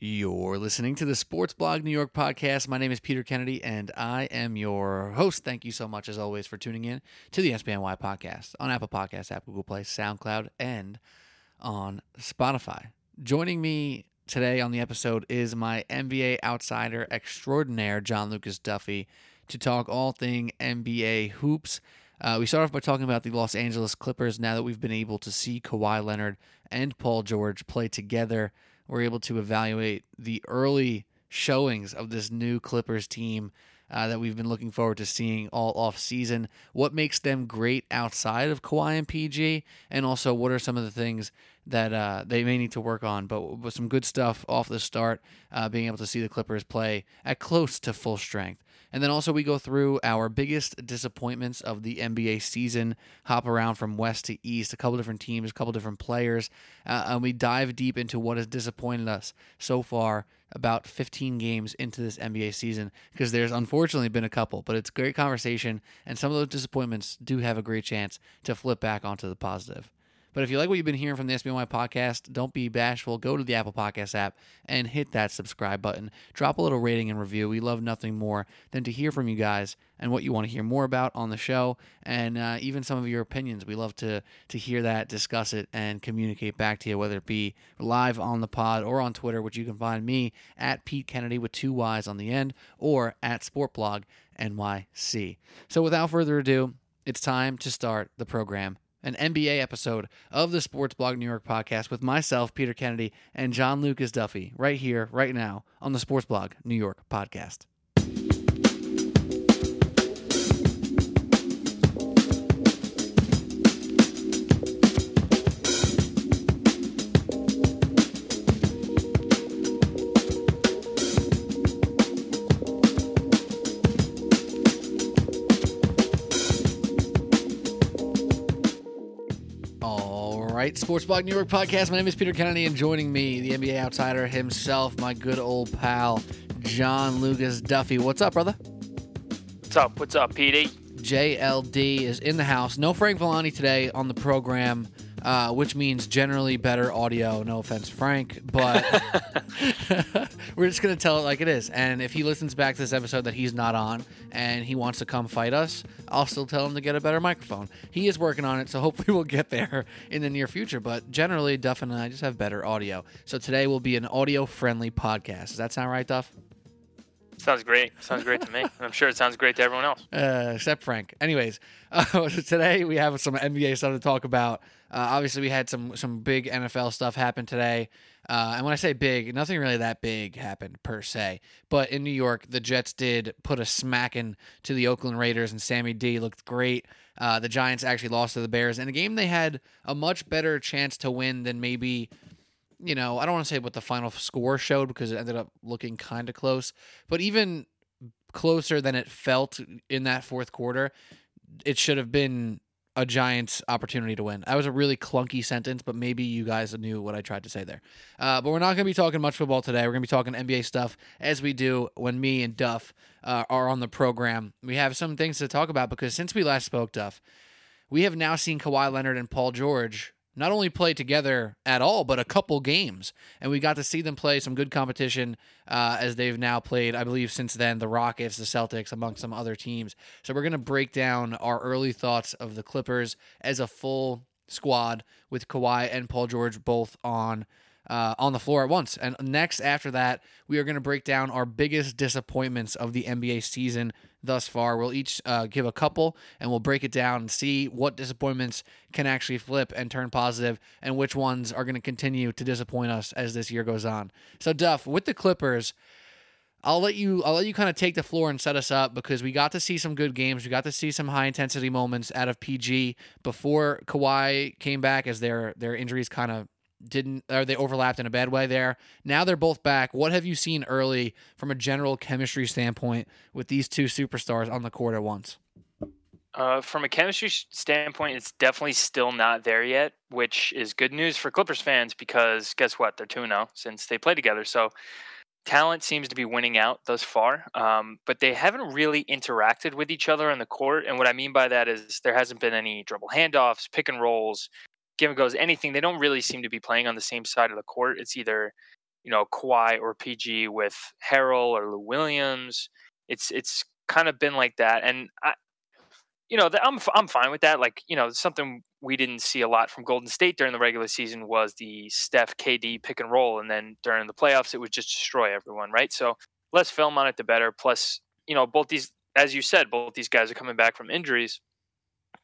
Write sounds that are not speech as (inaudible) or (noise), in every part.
You're listening to the Sports Blog New York podcast. My name is Peter Kennedy, and I am your host. Thank you so much, as always, for tuning in to the SBNY podcast on Apple Podcasts, App, Google Play, SoundCloud, and on Spotify. Joining me today on the episode is my NBA outsider extraordinaire, John Lucas Duffy, to talk all thing NBA hoops. Uh, we start off by talking about the Los Angeles Clippers now that we've been able to see Kawhi Leonard and Paul George play together we're able to evaluate the early showings of this new Clippers team uh, that we've been looking forward to seeing all off season. What makes them great outside of Kawhi and PG, and also what are some of the things that uh, they may need to work on. But with some good stuff off the start, uh, being able to see the Clippers play at close to full strength. And then also we go through our biggest disappointments of the NBA season, hop around from west to east, a couple different teams, a couple different players, uh, and we dive deep into what has disappointed us so far about 15 games into this NBA season because there's unfortunately been a couple, but it's great conversation and some of those disappointments do have a great chance to flip back onto the positive. But if you like what you've been hearing from the SBNY podcast, don't be bashful. Go to the Apple Podcast app and hit that subscribe button. Drop a little rating and review. We love nothing more than to hear from you guys and what you want to hear more about on the show, and uh, even some of your opinions. We love to to hear that, discuss it, and communicate back to you, whether it be live on the pod or on Twitter, which you can find me at Pete Kennedy with two Y's on the end, or at Sportblog NYC. So without further ado, it's time to start the program an NBA episode of the Sports Blog New York podcast with myself, Peter Kennedy, and John Lucas Duffy, right here, right now, on the Sports Blog New York podcast. Right, Sports Blog New York podcast. My name is Peter Kennedy, and joining me, the NBA outsider himself, my good old pal, John Lucas Duffy. What's up, brother? What's up? What's up, PD? JLD is in the house. No Frank Villani today on the program uh, which means generally better audio. No offense, Frank, but (laughs) we're just gonna tell it like it is. And if he listens back to this episode that he's not on and he wants to come fight us, I'll still tell him to get a better microphone. He is working on it, so (laughs) hopefully we'll get there in the near future. But generally, Duff and I just have better audio. So today will be an audio-friendly podcast. Does that sound right, Duff? Sounds great. Sounds great to me. (laughs) I'm sure it sounds great to everyone else. Uh, except Frank. Anyways, uh, today we have some NBA stuff to talk about. Uh, obviously, we had some some big NFL stuff happen today. Uh, and when I say big, nothing really that big happened per se. But in New York, the Jets did put a smacking to the Oakland Raiders, and Sammy D looked great. Uh, the Giants actually lost to the Bears in a game they had a much better chance to win than maybe you know, I don't want to say what the final score showed because it ended up looking kind of close, but even closer than it felt in that fourth quarter, it should have been a Giants opportunity to win. That was a really clunky sentence, but maybe you guys knew what I tried to say there. Uh, but we're not going to be talking much football today. We're going to be talking NBA stuff as we do when me and Duff uh, are on the program. We have some things to talk about because since we last spoke, Duff, we have now seen Kawhi Leonard and Paul George not only play together at all, but a couple games. And we got to see them play some good competition uh, as they've now played, I believe, since then, the Rockets, the Celtics, among some other teams. So we're going to break down our early thoughts of the Clippers as a full squad with Kawhi and Paul George both on uh, on the floor at once. And next, after that, we are going to break down our biggest disappointments of the NBA season thus far. We'll each uh, give a couple and we'll break it down and see what disappointments can actually flip and turn positive and which ones are going to continue to disappoint us as this year goes on. So, Duff, with the Clippers, I'll let you I'll let you kind of take the floor and set us up because we got to see some good games. We got to see some high intensity moments out of PG before Kawhi came back as their their injuries kind of didn't or they overlapped in a bad way there. Now they're both back. What have you seen early from a general chemistry standpoint with these two superstars on the court at once? Uh, from a chemistry standpoint, it's definitely still not there yet, which is good news for Clippers fans because guess what? They're 2 0 since they play together. So talent seems to be winning out thus far, um, but they haven't really interacted with each other on the court. And what I mean by that is there hasn't been any dribble handoffs, pick and rolls, give and goes, anything. They don't really seem to be playing on the same side of the court. It's either you know Kawhi or PG with Harrell or Lou Williams. It's it's kind of been like that, and I, you know, I'm I'm fine with that. Like you know, something we didn't see a lot from Golden State during the regular season was the Steph KD pick and roll, and then during the playoffs, it would just destroy everyone, right? So less film on it, the better. Plus, you know, both these, as you said, both these guys are coming back from injuries,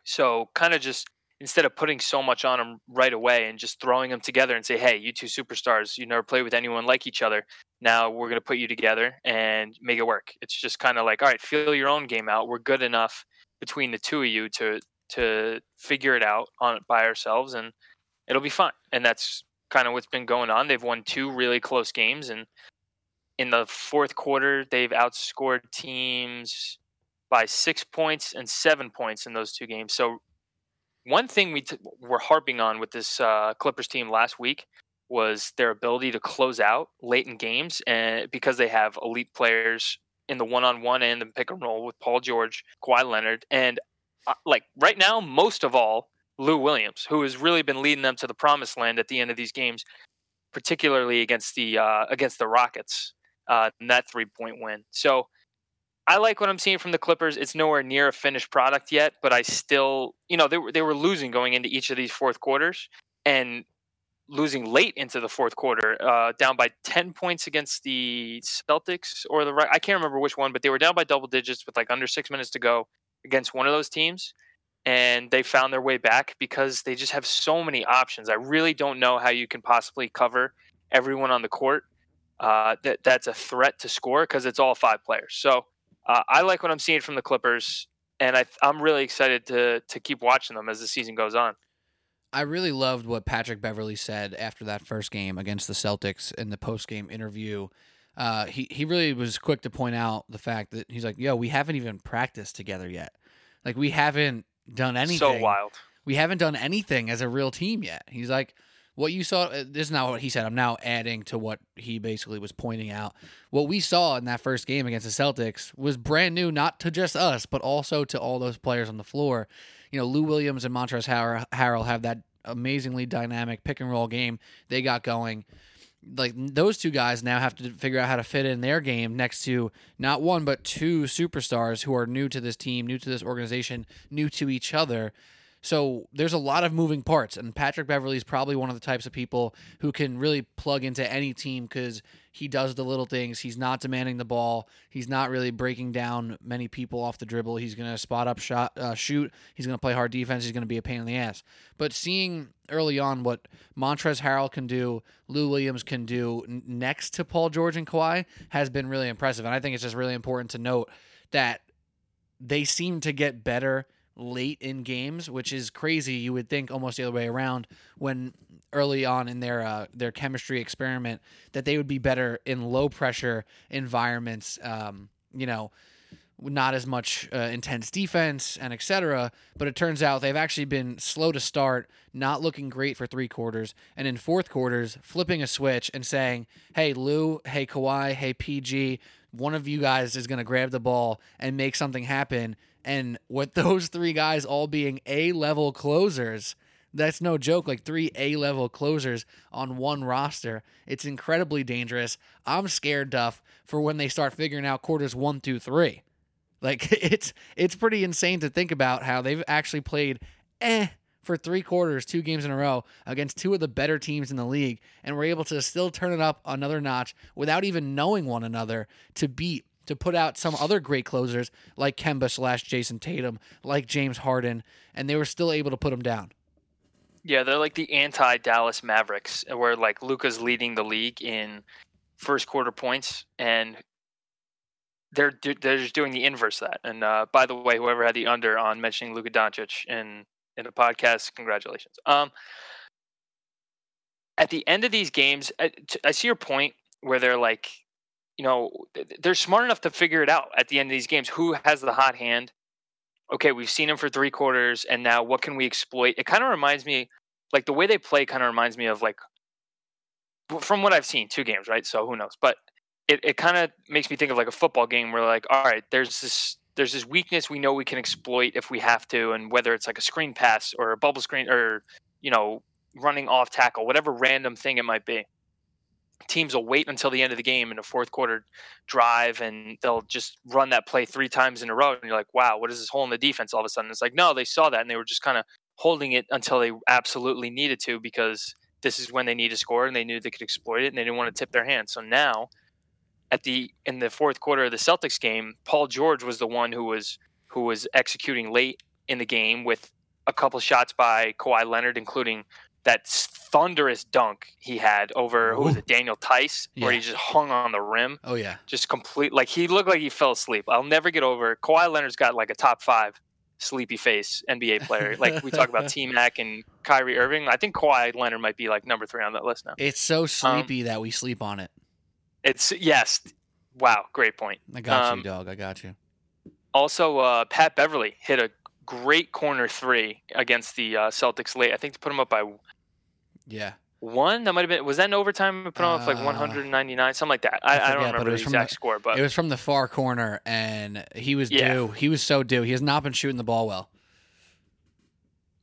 so kind of just instead of putting so much on them right away and just throwing them together and say, hey, you two superstars, you never play with anyone like each other. Now we're going to put you together and make it work. It's just kind of like, all right, feel your own game out. We're good enough between the two of you to to figure it out on by ourselves and it'll be fine. And that's kind of what's been going on. They've won two really close games and in the fourth quarter they've outscored teams by 6 points and 7 points in those two games. So one thing we t- were harping on with this uh, Clippers team last week was their ability to close out late in games, and because they have elite players in the one-on-one and the pick and roll with Paul George, Kawhi Leonard, and uh, like right now, most of all, Lou Williams, who has really been leading them to the promised land at the end of these games, particularly against the uh, against the Rockets, uh, in that three-point win. So I like what I'm seeing from the Clippers. It's nowhere near a finished product yet, but I still, you know, they were they were losing going into each of these fourth quarters and losing late into the fourth quarter, uh, down by ten points against the Celtics or the I can't remember which one, but they were down by double digits with like under six minutes to go against one of those teams, and they found their way back because they just have so many options. I really don't know how you can possibly cover everyone on the court. Uh, that that's a threat to score because it's all five players. So uh, I like what I'm seeing from the Clippers, and I, I'm really excited to to keep watching them as the season goes on. I really loved what Patrick Beverley said after that first game against the Celtics in the post game interview. Uh, he he really was quick to point out the fact that he's like, "Yo, we haven't even practiced together yet. Like we haven't done anything. So wild. We haven't done anything as a real team yet." He's like, what you saw uh, this is not what he said. I'm now adding to what he basically was pointing out. What we saw in that first game against the celtics was brand new not to just us but also to all those players on the floor. You know lou williams and montrezl harrell have that amazingly dynamic pick and roll game they got going. Like those two guys now have to figure out how to fit in their game next to not one but two superstars who are new to this team new to this organization new to each other so there's a lot of moving parts, and Patrick Beverley is probably one of the types of people who can really plug into any team because he does the little things. He's not demanding the ball. He's not really breaking down many people off the dribble. He's going to spot up, shot, uh, shoot. He's going to play hard defense. He's going to be a pain in the ass. But seeing early on what Montrezl Harrell can do, Lou Williams can do next to Paul George and Kawhi has been really impressive. And I think it's just really important to note that they seem to get better late in games, which is crazy. You would think almost the other way around when early on in their uh, their chemistry experiment that they would be better in low pressure environments. Um, you know, not as much uh, intense defense and etc. But it turns out they've actually been slow to start, not looking great for three quarters, and in fourth quarters flipping a switch and saying, "Hey Lou, hey Kawhi, hey PG." One of you guys is going to grab the ball and make something happen and with (laughs) those three guys all being A level closers, that's no joke. Like three A level closers on one roster. It's incredibly dangerous. I'm scared, Duff, for when they start figuring out quarters one, two, three. Like (laughs) it's it's pretty insane to think about how they've actually played eh for three quarters, two games in a row against two of the better teams in the league, and we're able to still turn it up another notch without even knowing one another to beat to put out some other great closers like Kemba slash Jayson Tatum, like James Harden, and they were still able to put them down. Yeah, they're like the anti Dallas Mavericks, where like Luka's leading the league in first quarter points, and they're they're just doing the inverse of that. And uh, by the way, whoever had the under on mentioning Luka Doncic in in a podcast, congratulations. Um, at the end of these games, I, I see your point where they're like you know, they're smart enough to figure it out at the end of these games. Who has the hot hand? Okay, we've seen him for three quarters, and now what can we exploit? It kind of reminds me, like the way they play, kind of reminds me of like, from what I've seen, two games, right? So who knows? But it, it kind of makes me think of like a football game where like, all right, there's this there's this weakness we know we can exploit if we have to, and whether it's like a screen pass or a bubble screen or you know running off tackle, whatever random thing it might be teams will wait until the end of the game in a fourth quarter drive and they'll just run that play three times in a row and you're like wow what is this hole in the defense all of a sudden? It's like no they saw that and they were just kind of holding it until they absolutely needed to because this is when they need to score and they knew they could exploit it and they didn't want to tip their hand. So now at the in the fourth quarter of the Celtics game Paul George was the one who was who was executing late in the game with a couple shots by Kawhi Leonard including that thunderous dunk he had over who was it Daniel Theis where he just hung on the rim. Oh yeah. just complete like he looked like he fell asleep. I'll never get over it. Kawhi Leonard's got like a top five sleepy face NBA player. (laughs) Like we talk about T Mac and Kyrie Irving. I think Kawhi Leonard might be like number three on that list now. It's so um, sleepy that we sleep on it. It's yes wow great point I got Um, you, dog. I got you. Also, uh, Pat Beverley hit a great corner three against the uh, Celtics late. I think to put him up by Yeah. one. That might have been. Was that in overtime? Put him up like Uh, 199, something like that. I, I I, don't remember it the was from exact the- score, but it was from the far corner, and he was Yeah. due. He was so due. He has not been shooting the ball well.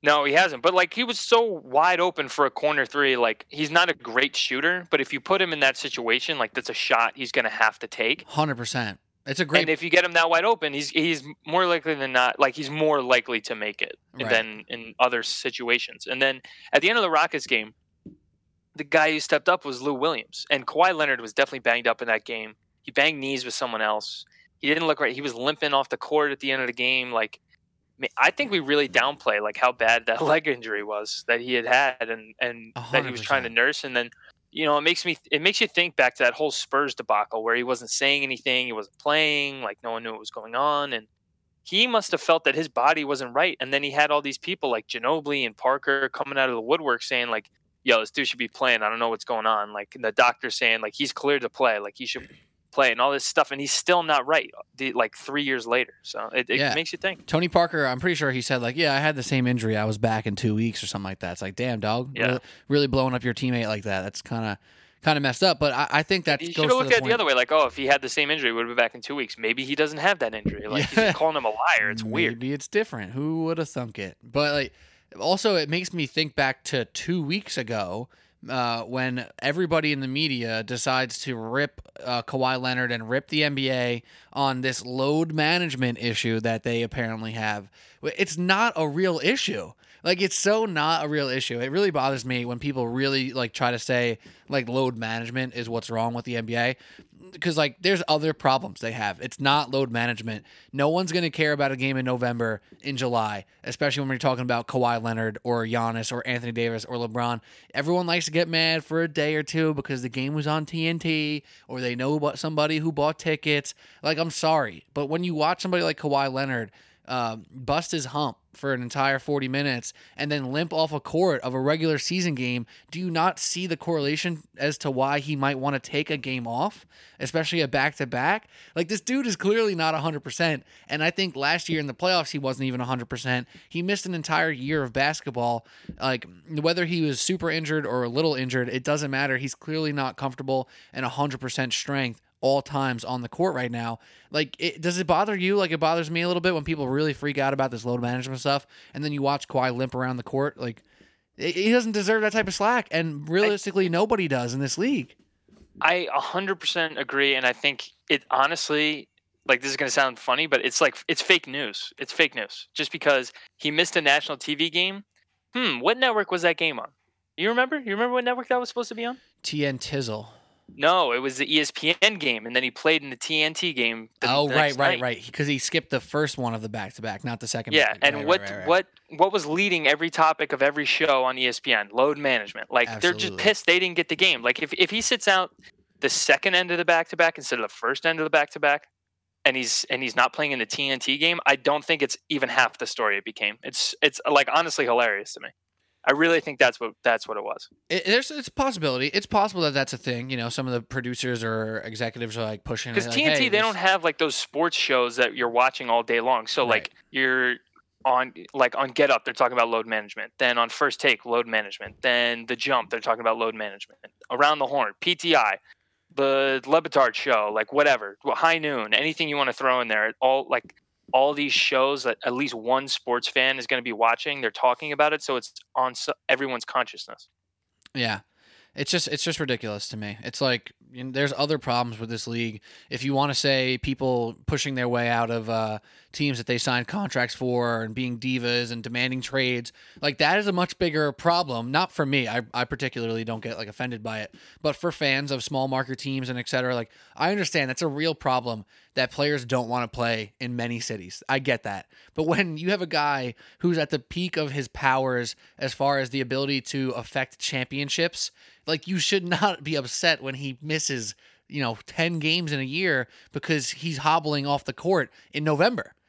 No, he hasn't. But like he was so wide open for a corner three. Like he's not a great shooter, but if you put him in that situation, like that's a shot he's going to have to take. Hundred percent. It's a great. and if you get him that wide open, he's he's more likely than not like he's more likely to make it Right. than in other situations. And then at the end of the Rockets game, the guy who stepped up was Lou Williams, and Kawhi Leonard was definitely banged up in that game. He banged knees with someone else. He didn't look right. He was limping off the court at the end of the game. Like, I think we really mm. downplay like how bad that (laughs) leg injury was that he had had, and and A that he was trying to nurse. And then, you know, it makes me it makes you think back to that whole Spurs debacle where he wasn't saying anything, he wasn't playing, like no one knew what was going on, and he must have felt that his body wasn't right. And then he had all these people like Ginobili and Parker coming out of the woodwork saying like, "Yo, this dude should be playing. I don't know what's going on." Like the doctor saying like he's cleared to play, like he should play, and all this stuff, and he's still not right. Like three years later, so it, it Yeah. makes you think. Tony Parker, I'm pretty sure he said like, "Yeah, I had the same injury. I was back in two weeks or something like that." It's like, damn, dog, Yeah. really, really blowing up your teammate like that. That's kind of kind of messed up. But I, I think that goes should the at it point. the other way, like, oh, if he had the same injury, would have been back in two weeks. Maybe he doesn't have that injury. Like he's Yeah. just calling him a liar. It's weird. Maybe it's different. Who would have thunk it? But like, also, it makes me think back to two weeks ago uh, when everybody in the media decides to rip uh, Kawhi Leonard and rip the NBA on this load management issue that they apparently have. It's not a real issue. Like it's so not a real issue. It really bothers me when people really like try to say like load management is what's wrong with the NBA because like there's other problems they have. It's not load management. No one's gonna care about a game in November, in July, especially when we're talking about Kawhi Leonard or Giannis or Anthony Davis or LeBron. Everyone likes to get mad for a day or two because the game was on TNT or they know about somebody who bought tickets. Like I'm sorry, but when you watch somebody like Kawhi Leonard um, bust his hump for an entire 40 minutes and then limp off a court of a regular season game, do you not see the correlation as to why he might want to take a game off, especially a back to back? Like, this dude is clearly not 100%. And I think last year in the playoffs, he wasn't even 100%. He missed an entire year of basketball. Like, whether he was super injured or a little injured, it doesn't matter. He's clearly not comfortable and 100% strength all times on the court right now. Like, it, does it bother you? Like, it bothers me a little bit when people really freak out about this load management stuff, and then you watch Kawhi limp around the court. Like, he he doesn't deserve that type of slack, and realistically, nobody does in this league. I 100% agree. And I think it honestly, like, this is going to sound funny, but it's like, it's fake news. It's fake news. Just because he missed a national TV game. Hmm, what network was that game on? You remember? You remember what network that was supposed to be on? TN Tizzle. No, it was the ESPN game, and then he played in the TNT game. The, oh, the right, right, night. right. Because he skipped the first one of the back to back, not the second. Yeah, back. and Right, what right, right. what what was leading every topic of every show on ESPN? Load management. Like they're just pissed they didn't get the game. Like if if he sits out the second end of the back to back instead of the first end of the back to back, and he's and he's not playing in the TNT game, I don't think it's even half the story it became. It's it's like honestly hilarious to me. I really think that's what that's what it was. It, there's it's a possibility. It's possible that that's a thing. You know, some of the producers or executives are like pushing. Because like, TNT, hey, they don't have like those sports shows that you're watching all day long. So Right. like you're on like on Get Up, they're talking about load management. Then on First Take, load management. Then The Jump, they're talking about load management. Around the Horn, PTI, the LeBatard Show, like whatever, High Noon, anything you want to throw in there. All like all these shows that at least one sports fan is going to be watching. They're talking about it, so it's on everyone's consciousness. Yeah. It's just it's just ridiculous to me. It's like there's other problems with this league. If you want to say people pushing their way out of uh, teams that they signed contracts for and being divas and demanding trades, like that is a much bigger problem. Not for me. I, I particularly don't get like offended by it, but for fans of small market teams and etc. Like I understand that's a real problem that players don't want to play in many cities. I get that. But when you have a guy who's at the peak of his powers as far as the ability to affect championships like you should not be upset when he misses, you know, 10 games in a year because he's hobbling off the court in November. (laughs)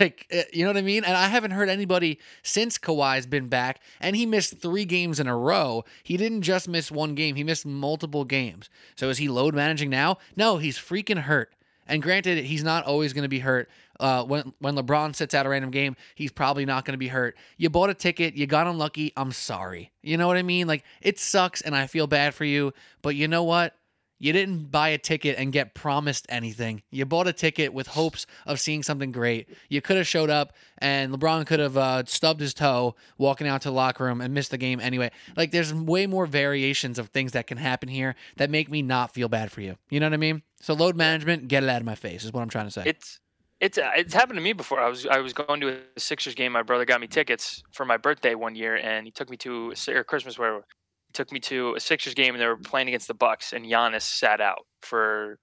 Like, eh, you know what I mean? And I haven't heard anybody since Kawhi's been back, and he missed three games in a row. He didn't just miss one game, he missed multiple games. So is he load managing now? No, he's freaking hurt. And granted, he's not always going to be hurt. Uh, when when LeBron sits out a random game, he's probably not going to be hurt. You bought a ticket, you got unlucky. I'm sorry. You know what I mean? Like it sucks, and I feel bad for you. But you know what? You didn't buy a ticket and get promised anything. You bought a ticket with hopes of seeing something great. You could have showed up, and LeBron could have uh, stubbed his toe walking out to the locker room and missed the game anyway. Like, there's way more variations of things that can happen here that make me not feel bad for you. You know what I mean? So, load management, get it out of my face, is what I'm trying to say. It's it's uh, it's happened to me before. I was I was going to a Sixers game. My brother got me tickets for my birthday one year, and he took me to or Christmas where he took me to a Sixers game, and they were playing against the Bucks, and Giannis sat out for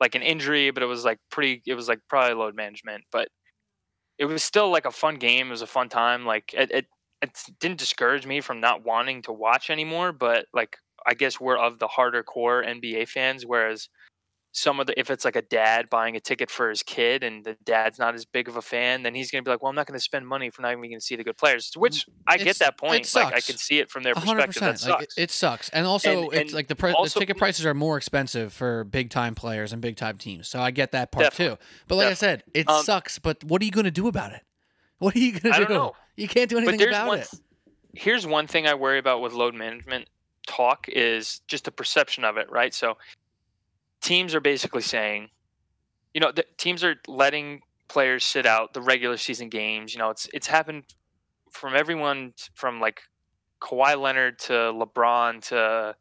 like an injury, but it was like pretty. It was like probably load management, but it was still like a fun game. It was a fun time. Like it, it it didn't discourage me from not wanting to watch anymore, but like I guess we're of the harder core NBA fans, whereas some of the if it's like a dad buying a ticket for his kid and the dad's not as big of a fan, then he's gonna be like, Well, I'm not gonna spend money if I'm not even gonna see the good players. Which I It's- get that point. it Like I can see it from their perspective. That percent. Like sucks. it, sucks, and also And- it's and like the, also- the ticket prices are more expensive for big time players and big time teams. So I get that part too. But like I said, it Um, sucks. But what are you going to do about it? (laughs) What are you going to do? know. You can't do anything about one it. here's one thing I worry about with load management talk is just the perception of it, right? So teams are basically saying, you know, teams are letting players sit out the regular season games. You know, it's it's happened from everyone from like Kawhi Leonard to LeBron to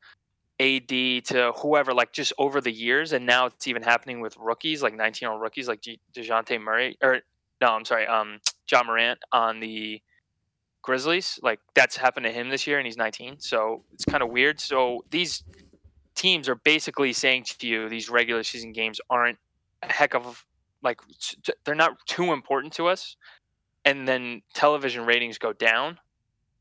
AD to whoever, like just over the years, and now it's even happening with rookies, like 19 year old rookies, like Dejounte Murray, or no, I'm sorry, um, Ja Morant on the Grizzlies. Like that's happened to him this year, and he's 19. So it's kind of weird. So these teams are basically saying to you these regular season games aren't a heck of like they're not too important to us, and then television ratings go down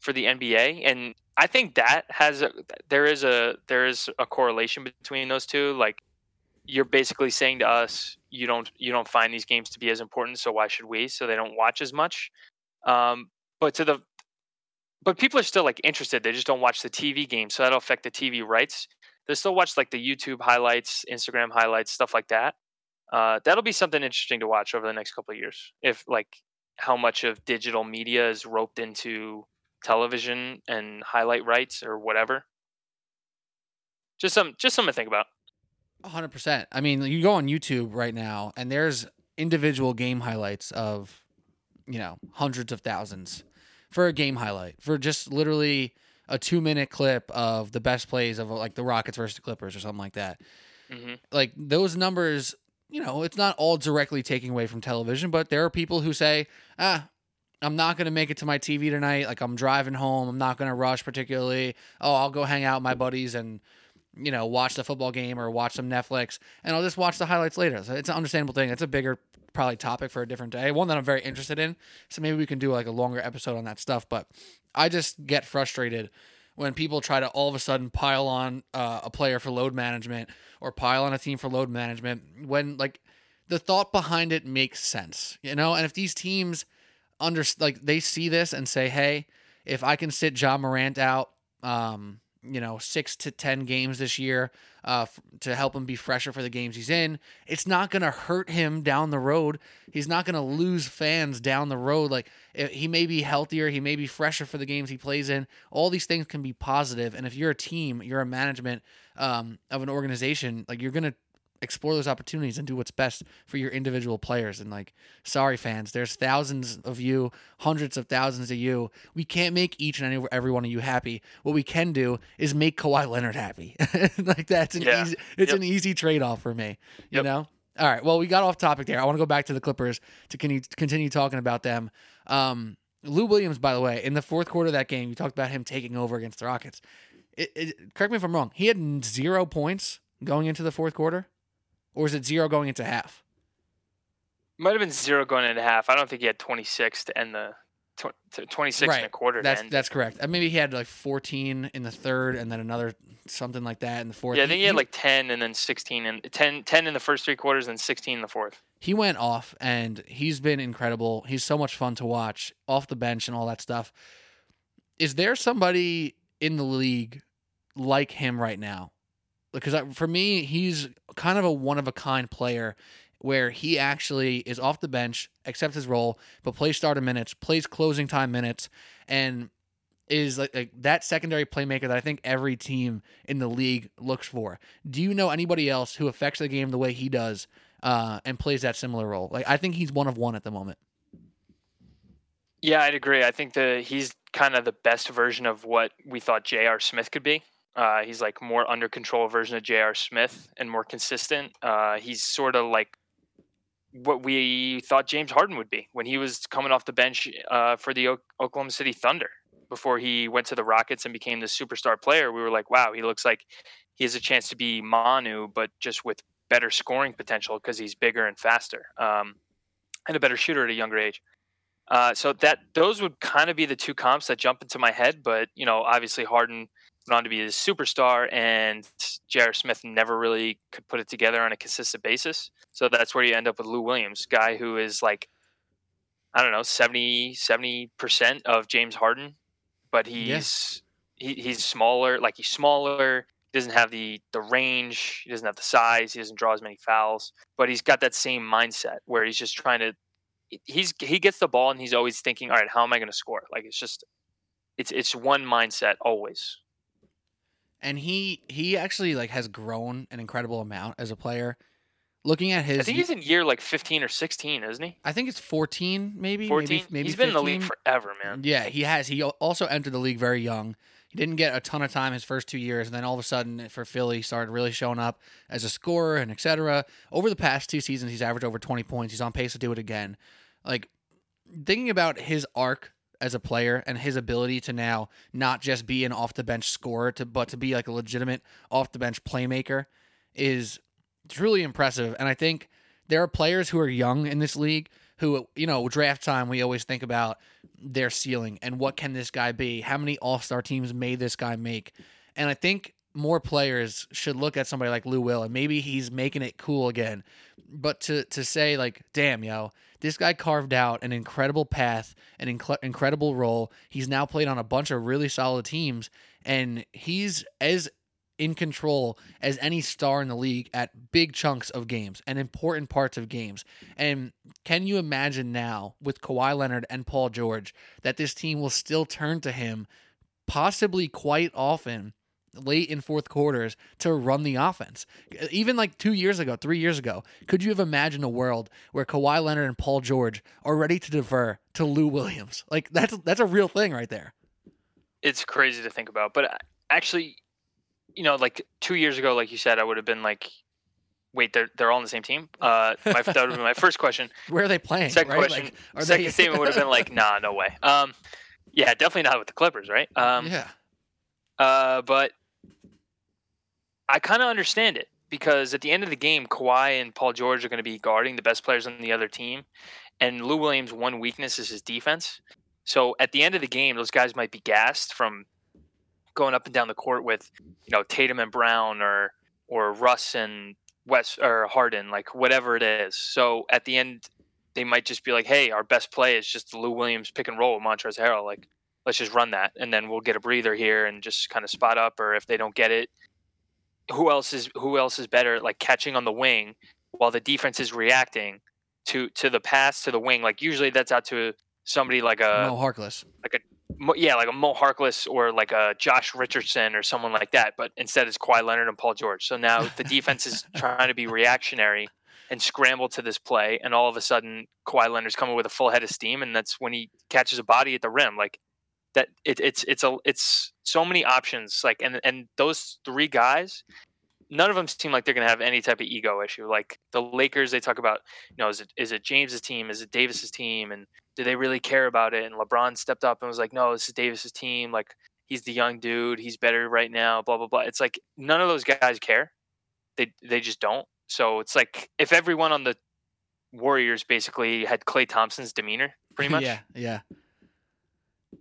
for the NBA, and I think that has a there is a there is a correlation between those two. Like you're basically saying to us you don't you don't find these games to be as important, so why should we? So they don't watch as much. Um, but to the but people are still like interested. They just don't watch the TV game, so that'll affect the TV rights. They still watch like the YouTube highlights, Instagram highlights, stuff like that. Uh, that'll be something interesting to watch over the next couple of years. If like how much of digital media is roped into television and highlight rights or whatever. Just some just something to think about. hundred percent. I mean, you go on YouTube right now, and there's individual game highlights of, you know, hundreds of thousands for a game highlight for just literally a two minute clip of the best plays of like the Rockets versus the Clippers or something like that. hmm Like those numbers, you know, it's not all directly taking away from television, but there are people who say, ah. I'm not going to make it to my TV tonight. Like, I'm driving home. I'm not going to rush particularly. Oh, I'll go hang out with my buddies and you know, watch the football game or watch some Netflix, and I'll just watch the highlights later. So it's an understandable thing. It's a bigger probably topic for a different day. One that I'm very interested in. So maybe we can do like a longer episode on that stuff. But I just get frustrated when people try to all of a sudden pile on uh, a player for load management or pile on a team for load management when like the thought behind it makes sense, you know. And if these teams under like they see this and say, hey, if I can sit Ja Morant out, um, you know, six to 10 games this year uh, f- to help him be fresher for the games he's in. It's not going to hurt him down the road. He's not going to lose fans down the road. Like, eh, he may be healthier, he may be fresher for the games he plays in. All these things can be positive. And if you're a team, you're a management um, of an organization, like, you're going to explore those opportunities and do what's best for your individual players. And like, sorry fans, there's thousands of you, hundreds of thousands of you. We can't make each and every one of you happy. What we can do is make Kawhi Leonard happy. (laughs) like that's an Yeah. easy. It's Yep. an easy trade off for me. You Yep. know. All right. Well, we got off topic there. I want to go back to the Clippers to continue, continue talking about them. Um, Lou Williams, by the way, in the fourth quarter of that game, you talked about him taking over against the Rockets. It, it, correct me if I'm wrong. He had zero points going into the fourth quarter, or is it zero going into half? Might have been zero going into half. I don't think he had 26 to end the tw- 26 Right. and a quarter. That's that's correct. Uh, Maybe he had like 14 in the third, and then another something like that in the fourth. yeah, I think he had like 10 and then 16 and 10, 10 in the first three quarters and 16 in the fourth. he went off, and he's been incredible. He's so much fun to watch off the bench and all that stuff. Is there somebody in the league like him right now? Because for me, he's kind of a one of a kind player where he actually is off the bench, accepts his role, but plays starter minutes, plays closing time minutes, and is like, like that secondary playmaker that I think every team in the league looks for. Do you know anybody else who affects the game the way he does uh, and plays that similar role? Like I think he's one of one at the moment. Yeah, I'd agree. I think the he's kind of the best version of what we thought J.R. Smith could be. Uh, he's like more under control version of J.R. Smith and more consistent. Uh, he's sort of like what we thought James Harden would be when he was coming off the bench uh, for the o- Oklahoma City Thunder before he went to the Rockets and became the superstar player. We were like, wow, he looks like he has a chance to be Manu, but just with better scoring potential because he's bigger and faster um, and a better shooter at a younger age. Uh, so that those would kind of be the two comps that jump into my head. But you know, obviously Harden went on to be a superstar, and J.R. Smith never really could put it together on a consistent basis. So that's where you end up with Lou Williams, guy who is like, I don't know, 70 percent of James Harden, but he's he, he's smaller. Like he's smaller. He doesn't have the the range. He doesn't have the size. He doesn't draw as many fouls. But he's got that same mindset where he's just trying to he's he gets the ball and he's always thinking, all right, how am I going to score? Like it's just it's it's one mindset always. And he he actually like has grown an incredible amount as a player. Looking at his, I think he's in year like 15 or 16, isn't he? I think it's 14, maybe 14. maybe maybe he's been in the league forever, man. Yeah, he has. He also entered the league very young. He didn't get a ton of time his first two years, and then all of a sudden eh, for Philly started really showing up as a scorer and etc. Over the past two seasons, he's averaged over 20 points. He's on pace to do it again. Like thinking about his arc as a player and his ability to now not just be an off the bench scorer to but to be like a legitimate off the bench playmaker is truly impressive. And I think there are players who are young in this league who you know draft time we always think about their ceiling and what can this guy be how many all-star teams may this guy make and i think more players should look at somebody like lou will and maybe he's making it cool again but to to say like damn yo this guy carved out an incredible path an inc- incredible role he's now played on a bunch of really solid teams and he's as in control as any star in the league at big chunks of games and important parts of games. And can you imagine now with Kawhi Leonard and Paul George that this team will still turn to him possibly quite often late in fourth quarters to run the offense? Even like 2 years ago, 3 years ago, could you have imagined a world where Kawhi Leonard and Paul George are ready to defer to Lou Williams? (laughs) Like that's that's a real thing right there. It's crazy to think about, but uh, actually, you know, like two years ago, like you said, I would have been like, wait, they're they're all on the same team. (laughs) Uh, my, that would have been my first question. Where are they playing? Second right? question, Like, second they... statement would have been like, (laughs) nah, no way. Um, yeah, definitely not with the Clippers, right? Um, yeah. Uh, but I kind of understand it because at the end of the game, Kawhi and Paul George are going to be guarding the best players on the other team, and Lou Williams' one weakness is his defense. So at the end of the game, those guys might be gassed from going up and down the court with, you know, Tatum and Brown or or Russ and West or Harden, like whatever it is. So at the end, they might just be like, "Hey, our best play is just Lou Williams pick and roll with Montrezl Harrell. Like, let's just run that, and then we'll get a breather here and just kind of spot up. Or if they don't get it, who else is who else is better at like catching on the wing while the defense is reacting to to the pass to the wing? Like usually that's out to somebody like a Mo Harkless. Mo- yeah, like a Mo Harkless or like a Josh Richardson or someone like that. But instead, it's Kawhi Leonard and Paul George. So now the defense is (laughs) trying to be reactionary and scramble to this play, and all of a sudden, Kawhi Leonard's coming with a full head of steam, and that's when he catches a body at the rim. Like that, it, it's it's a it's so many options. Like and and those three guys. None of them seem like they're going to have any type of ego issue. Like the Lakers, they talk about, you know, is it is it James's team, is it Davis's team, and do they really care about it? And LeBron stepped up and was like, no, this is Davis's team. Like he's the young dude. He's better right now. Blah blah blah. It's like none of those guys care. They they just don't. So it's like if everyone on the Warriors basically had Klay Thompson's demeanor, pretty (laughs) much. yeah, yeah.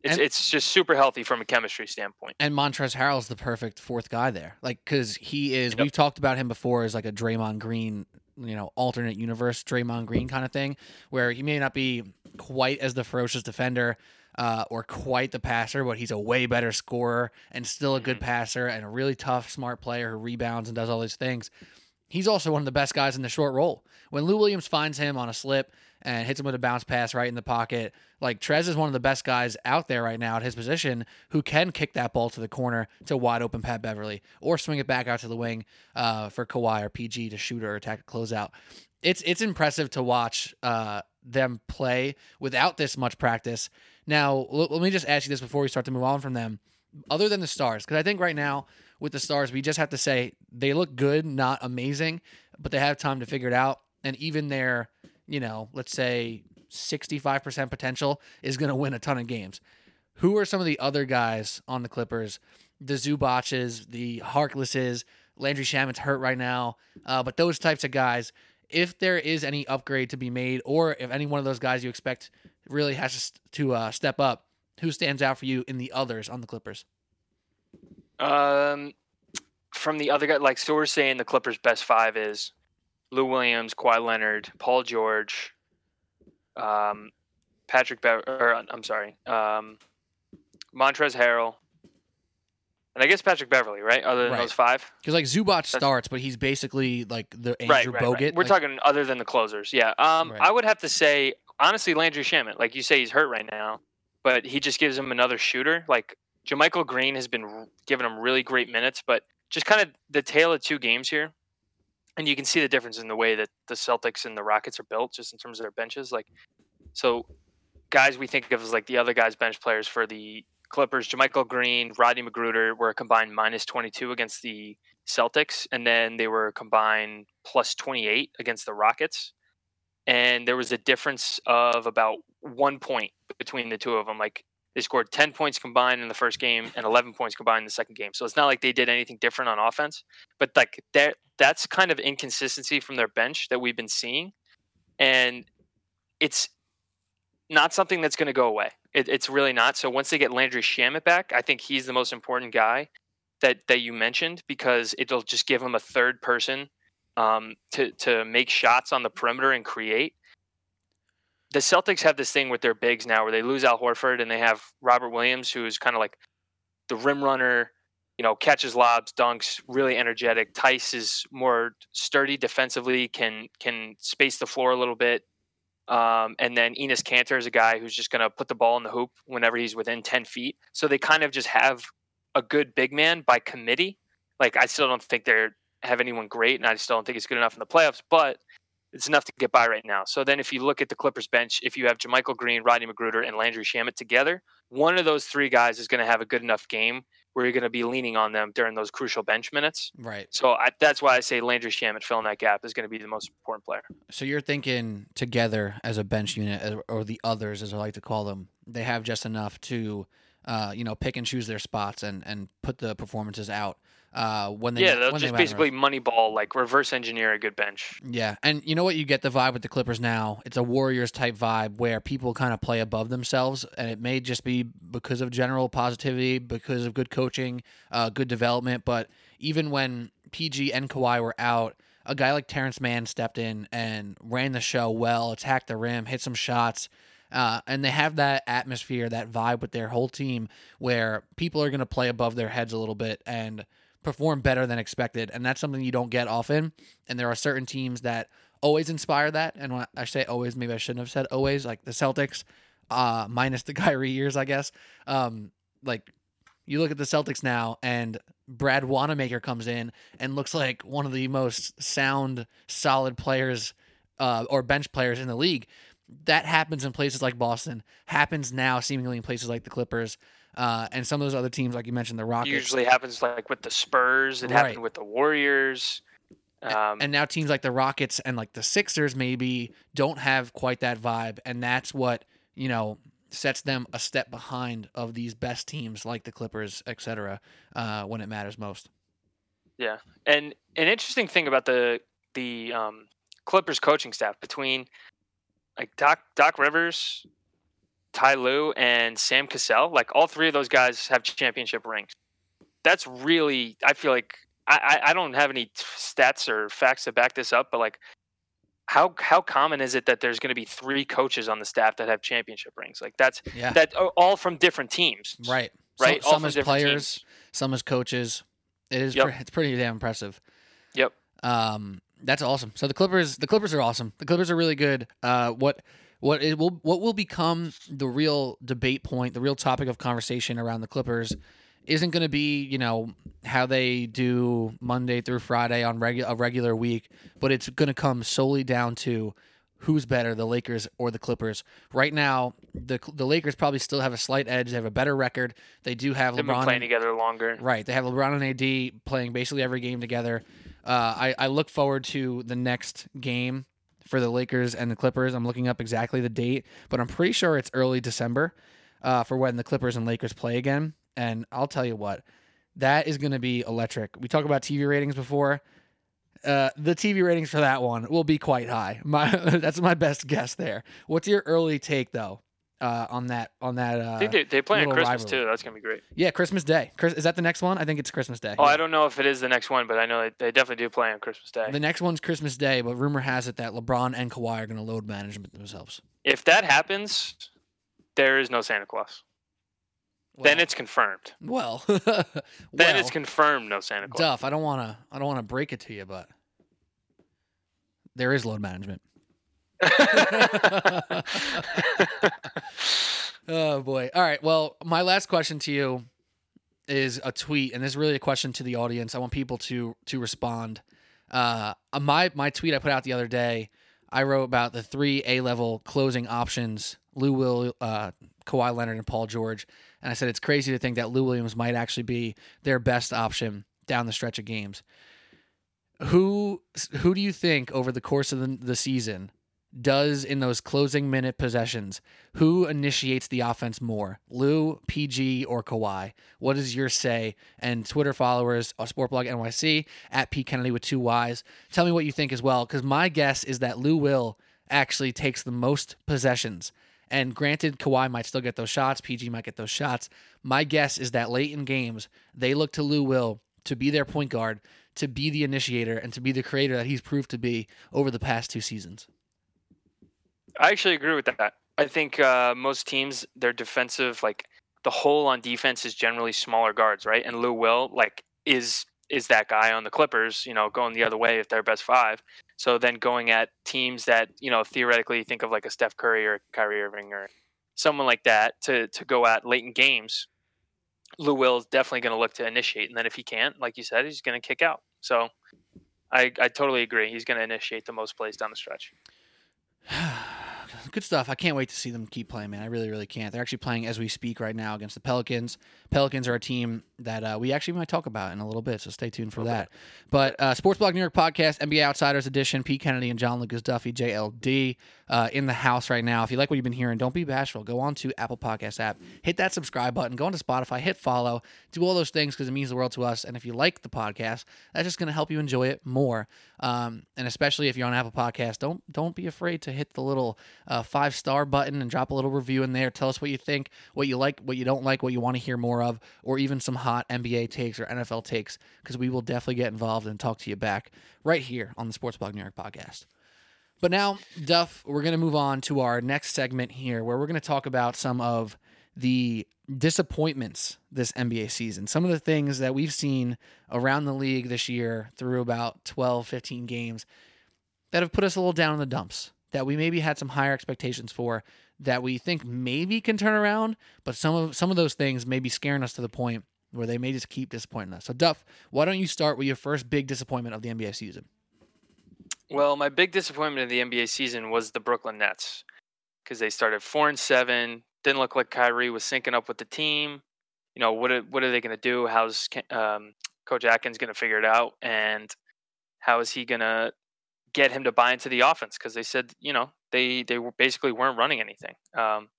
It's And- it's just super healthy from a chemistry standpoint. And Montrezl Harrell's the perfect fourth guy there, like because he is. Yep. We've talked about him before as like a Draymond Green, you know, alternate universe Draymond Green kind of thing, where he may not be quite as the ferocious defender. Uh, or quite the passer, but he's a way better scorer and still a good Mhm. passer and a really tough, smart player who rebounds and does all these things. He's also one of the best guys in the short roll. When Lou Williams finds him on a slip and hits him with a bounce pass right in the pocket, like Trez is one of the best guys out there right now at his position who can kick that ball to the corner to wide open Pat Beverley or swing it back out to the wing uh, for Kawhi or PG to shoot or attack a closeout. It's it's impressive to watch uh, them play without this much practice. Now, l- let me just ask you this before we start to move on from them. Other than the stars, because I think right now with the stars, we just have to say they look good, not amazing, but they have time to figure it out. And even their, you know, let's say 65% potential is going to win a ton of games. Who are some of the other guys on the Clippers? The Zubacs, the Harklesses, Landry Shamet's hurt right now, uh, but those types of guys. If there is any upgrade to be made, or if any one of those guys you expect really has to uh, step up, who stands out for you in the others on the Clippers? Um, from the other guy, like so, we're saying the Clippers' best five is Lou Williams, Kawhi Leonard, Paul George, um, Patrick Bev, or uh, I'm sorry, um, Montrezl Harrell, and I guess Patrick Beverley, right? Other than Right. those five, Because like Zubac starts, but he's basically like the Andrew right, right, Bogut. right. We're like- talking other than the closers, yeah. Um. I would have to say honestly, Landry Shamet, like you say, he's hurt right now, but he just gives him another shooter. Like JaMychal Green has been giving him really great minutes, but just kind of the tale of two games here. And you can see the difference in the way that the Celtics and the Rockets are built, just in terms of their benches. Like, so guys we think of as like the other guys' bench players for the Clippers, JaMychal Green, Rodney McGruder were combined minus 22 against the Celtics, and then they were combined plus 28 against the Rockets. And there was a difference of about one point between the two of them. Like they scored 10 points combined in the first game and 11 points combined in the second game. So it's not like they did anything different on offense, but like that that's kind of inconsistency from their bench that we've been seeing. And it's not something that's going to go away. It, it's really not. So once they get Landry Shamet back, I think he's the most important guy that that you mentioned because it'll just give him a third person um, to to make shots on the perimeter and create. The Celtics have this thing with their bigs now where they lose Al Horford and they have Robert Williams, who's kind of like the rim runner, you know, catches lobs, dunks, really energetic. Theis is more sturdy defensively, can can space the floor a little bit. Um, and then Enes Kanter is a guy who's just going to put the ball in the hoop whenever he's within 10 feet. So they kind of just have a good big man by committee. Like, I still don't think they have anyone great, and I still don't think it's good enough in the playoffs, but it's enough to get by right now. So then if you look at the Clippers bench, if you have JaMychal Green, Rodney McGruder, and Landry Shamet together, one of those three guys is going to have a good enough game where you're going to be leaning on them during those crucial bench minutes. right. So I, that's why I say Landry Shamet filling that gap is going to be the most important player. So you're thinking together as a bench unit, or the others, as I like to call them, they have just enough to, uh, you know, pick and choose their spots and and put the performances out uh, when they yeah, they'll when just matter basically money ball, like reverse engineer a good bench. Yeah, and you know what? You get the vibe with the Clippers now. It's a Warriors type vibe where people kind of play above themselves, and it may just be because of general positivity, because of good coaching, uh, good development. But even when PG and Kawhi were out, a guy like Terance Mann stepped in and ran the show well, attacked the rim, hit some shots. Uh, and they have that atmosphere, that vibe with their whole team where people are going to play above their heads a little bit and perform better than expected. And that's something you don't get often. And there are certain teams that always inspire that. And when I say always, maybe I shouldn't have said always, like the Celtics. uh, (laughs) minus the Kyrie years, I guess. Um, like you look at the Celtics now, and Brad Wanamaker comes in and looks like one of the most sound, solid players uh, or bench players in the league. That happens in places like Boston. Happens now, seemingly in places like the Clippers. Uh, and some of those other teams, like you mentioned, the Rockets. Usually happens like with the Spurs. It Right. happened with the Warriors. Um, and now teams like the Rockets and like the Sixers maybe don't have quite that vibe, and that's what you know sets them a step behind of these best teams like the Clippers, etc. Uh, when it matters most. Yeah, and an interesting thing about the the um, Clippers coaching staff between like Doc Doc Rivers, Ty Lue, and Sam Cassell, like all three of those guys have championship rings. That's really, I feel like I, I don't have any stats or facts to back this up, but like how how common is it that there's going to be three coaches on the staff that have championship rings? Like that's Yeah, that all from different teams, right. Right, Some, some as players, teams. some as coaches. It is. Yep. pre- it's pretty damn impressive. Yep. Um, that's awesome. So the Clippers, the Clippers are awesome. The Clippers are really good. Uh, what what it will what will become the real debate point, the real topic of conversation around the Clippers, isn't going to be you know how they do Monday through Friday on regular a regular week, but it's going to come solely down to who's better, the Lakers or the Clippers. Right now, the the Lakers probably still have a slight edge. They have a better record. They do have They've been LeBron playing together longer. Right. They have LeBron and AD playing basically every game together. Uh, I, I look forward to the next game for the Lakers and the Clippers. I'm looking up exactly the date, but I'm pretty sure it's early December uh, for when the Clippers and Lakers play again. And I'll tell you what, that is going to be electric. We talked about TV ratings before. Uh, the TV ratings for that one will be quite high. My (laughs) that's my best guess there. What's your early take though uh, on that on that? Uh, I think they, they play on Christmas rivalry. too. That's gonna be great. yeah, Christmas Day. Chris, is that the next one? I think it's Christmas Day. Oh, I don't know if it is the next one, but I know they, they definitely do play on Christmas Day. The next one's Christmas Day, but rumor has it that LeBron and Kawhi are going to load management themselves. if that happens, there is no Santa Claus. then it's confirmed. well. (laughs) Then well, it's confirmed no Santa Claus. Duff. I don't want to. I don't want to break it to you, but there is load management. Oh boy! All right. Well, my last question to you is a tweet, and this is really a question to the audience. I want people to to respond. Uh, my my tweet I put out the other day, I wrote about the three A level closing options: Lou Will, uh, Kawhi Leonard, and Paul George. And I said it's crazy to think that Lou Williams might actually be their best option down the stretch of games. Who who do you think over the course of the, the season does in those closing minute possessions? Who initiates the offense more, Lou, PG, or Kawhi? What is your say? And Twitter followers, uh, Sportblog NYC at P Kennedy with two Y's. Tell me what you think as well, because my guess is that Lou Will actually takes the most possessions. And granted, Kawhi might still get those shots, PG might get those shots. My guess is that late in games, they look to Lou Will to be their point guard, to be the initiator, and to be the creator that he's proved to be over the past two seasons. I actually agree with that. I think uh, most teams, their defensive, like the hole on defense is generally smaller guards, right? And Lou Will, like, is is that guy on the Clippers, you know, going the other way if they're best five. So then going at teams that, you know, theoretically you think of like a Steph Curry or Kyrie Irving or someone like that to to go at late in games, Lou Will is definitely going to look to initiate. And then if he can't, like you said, he's going to kick out. So I, I totally agree. He's going to initiate the most plays down the stretch. (sighs) (sighs) (sighs) Good stuff. I can't wait to see them keep playing, man. I really, really can't. They're actually playing as we speak right now against the Pelicans. Pelicans are a team that uh, we actually might talk about in a little bit, so stay tuned for Okay. that. But uh, Sports Blog New York podcast, NBA Outsiders Edition, Pete Kennedy and John Lucas Duffy, JLD, uh, in the house right now. If you like what you've been hearing, don't be bashful. Go on to Apple Podcast app, hit that subscribe button, go on to Spotify, hit follow, do all those things because it means the world to us. And if you like the podcast, that's just going to help you enjoy it more. Um, and especially if you're on Apple Podcast, don't don't be afraid to hit the little uh, five star button and drop a little review in there. Tell us what you think, what you like, what you don't like, what you want to hear more of, or even some hot NBA takes or NFL takes, because we will definitely get involved and talk to you back right here on the Sports Blog New York podcast. But now, Duff, we're going to move on to our next segment here where we're going to talk about some of the disappointments this NBA season. Some of the things that we've seen around the league this year through about 12, 15 games that have put us a little down in the dumps, that we maybe had some higher expectations for that we think maybe can turn around, but some of some of those things may be scaring us to the point where they may just keep disappointing us. So Duff, why don't you start with your first big disappointment of the NBA season? Well, my big disappointment of the NBA season was the Brooklyn Nets because they started four and seven. Didn't look like Kyrie was syncing up with the team. You know what? Are, what are they going to do? How's um, Coach Atkins going to figure it out? And how is he going to get him to buy into the offense? Because they said, you know, they they were basically weren't running anything. Um,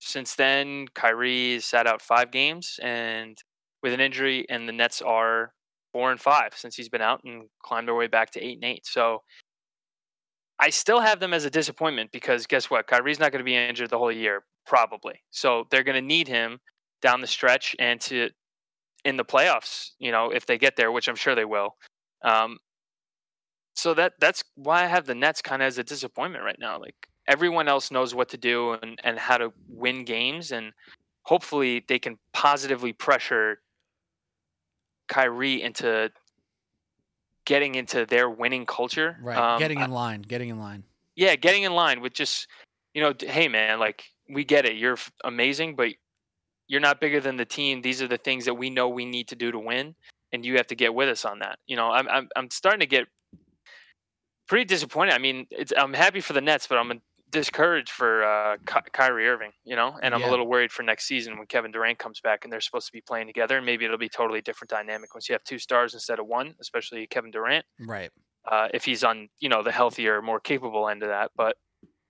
since then, Kyrie sat out five games and with an injury, and the Nets are four and five since he's been out and climbed their way back to eight and eight. So I still have them as a disappointment because guess what? Kyrie's not going to be injured the whole year, probably. So they're going to need him down the stretch and to in the playoffs. You know, if they get there, which I'm sure they will. Um, so that that's why I have the Nets kind of as a disappointment right now. Like everyone else knows what to do and, and how to win games, and hopefully they can positively pressure Kyrie into getting into their winning culture. Right. Um, getting I- in line. Getting in line. yeah, getting in line with just, you know, hey man, like we get it, you're amazing, but you're not bigger than the team. These are the things that we know we need to do to win, and you have to get with us on that. You know, I'm I'm I'm starting to get pretty disappointed. I mean, it's I'm happy for the Nets, but I'm discouraged for uh, Ky- Kyrie Irving. You know, and I'm Yeah. a little worried for next season when Kevin Durant comes back and they're supposed to be playing together, and maybe it'll be totally different dynamic once you have two stars instead of one, especially Kevin Durant Right. uh, if he's on you know the healthier, more capable end of that. But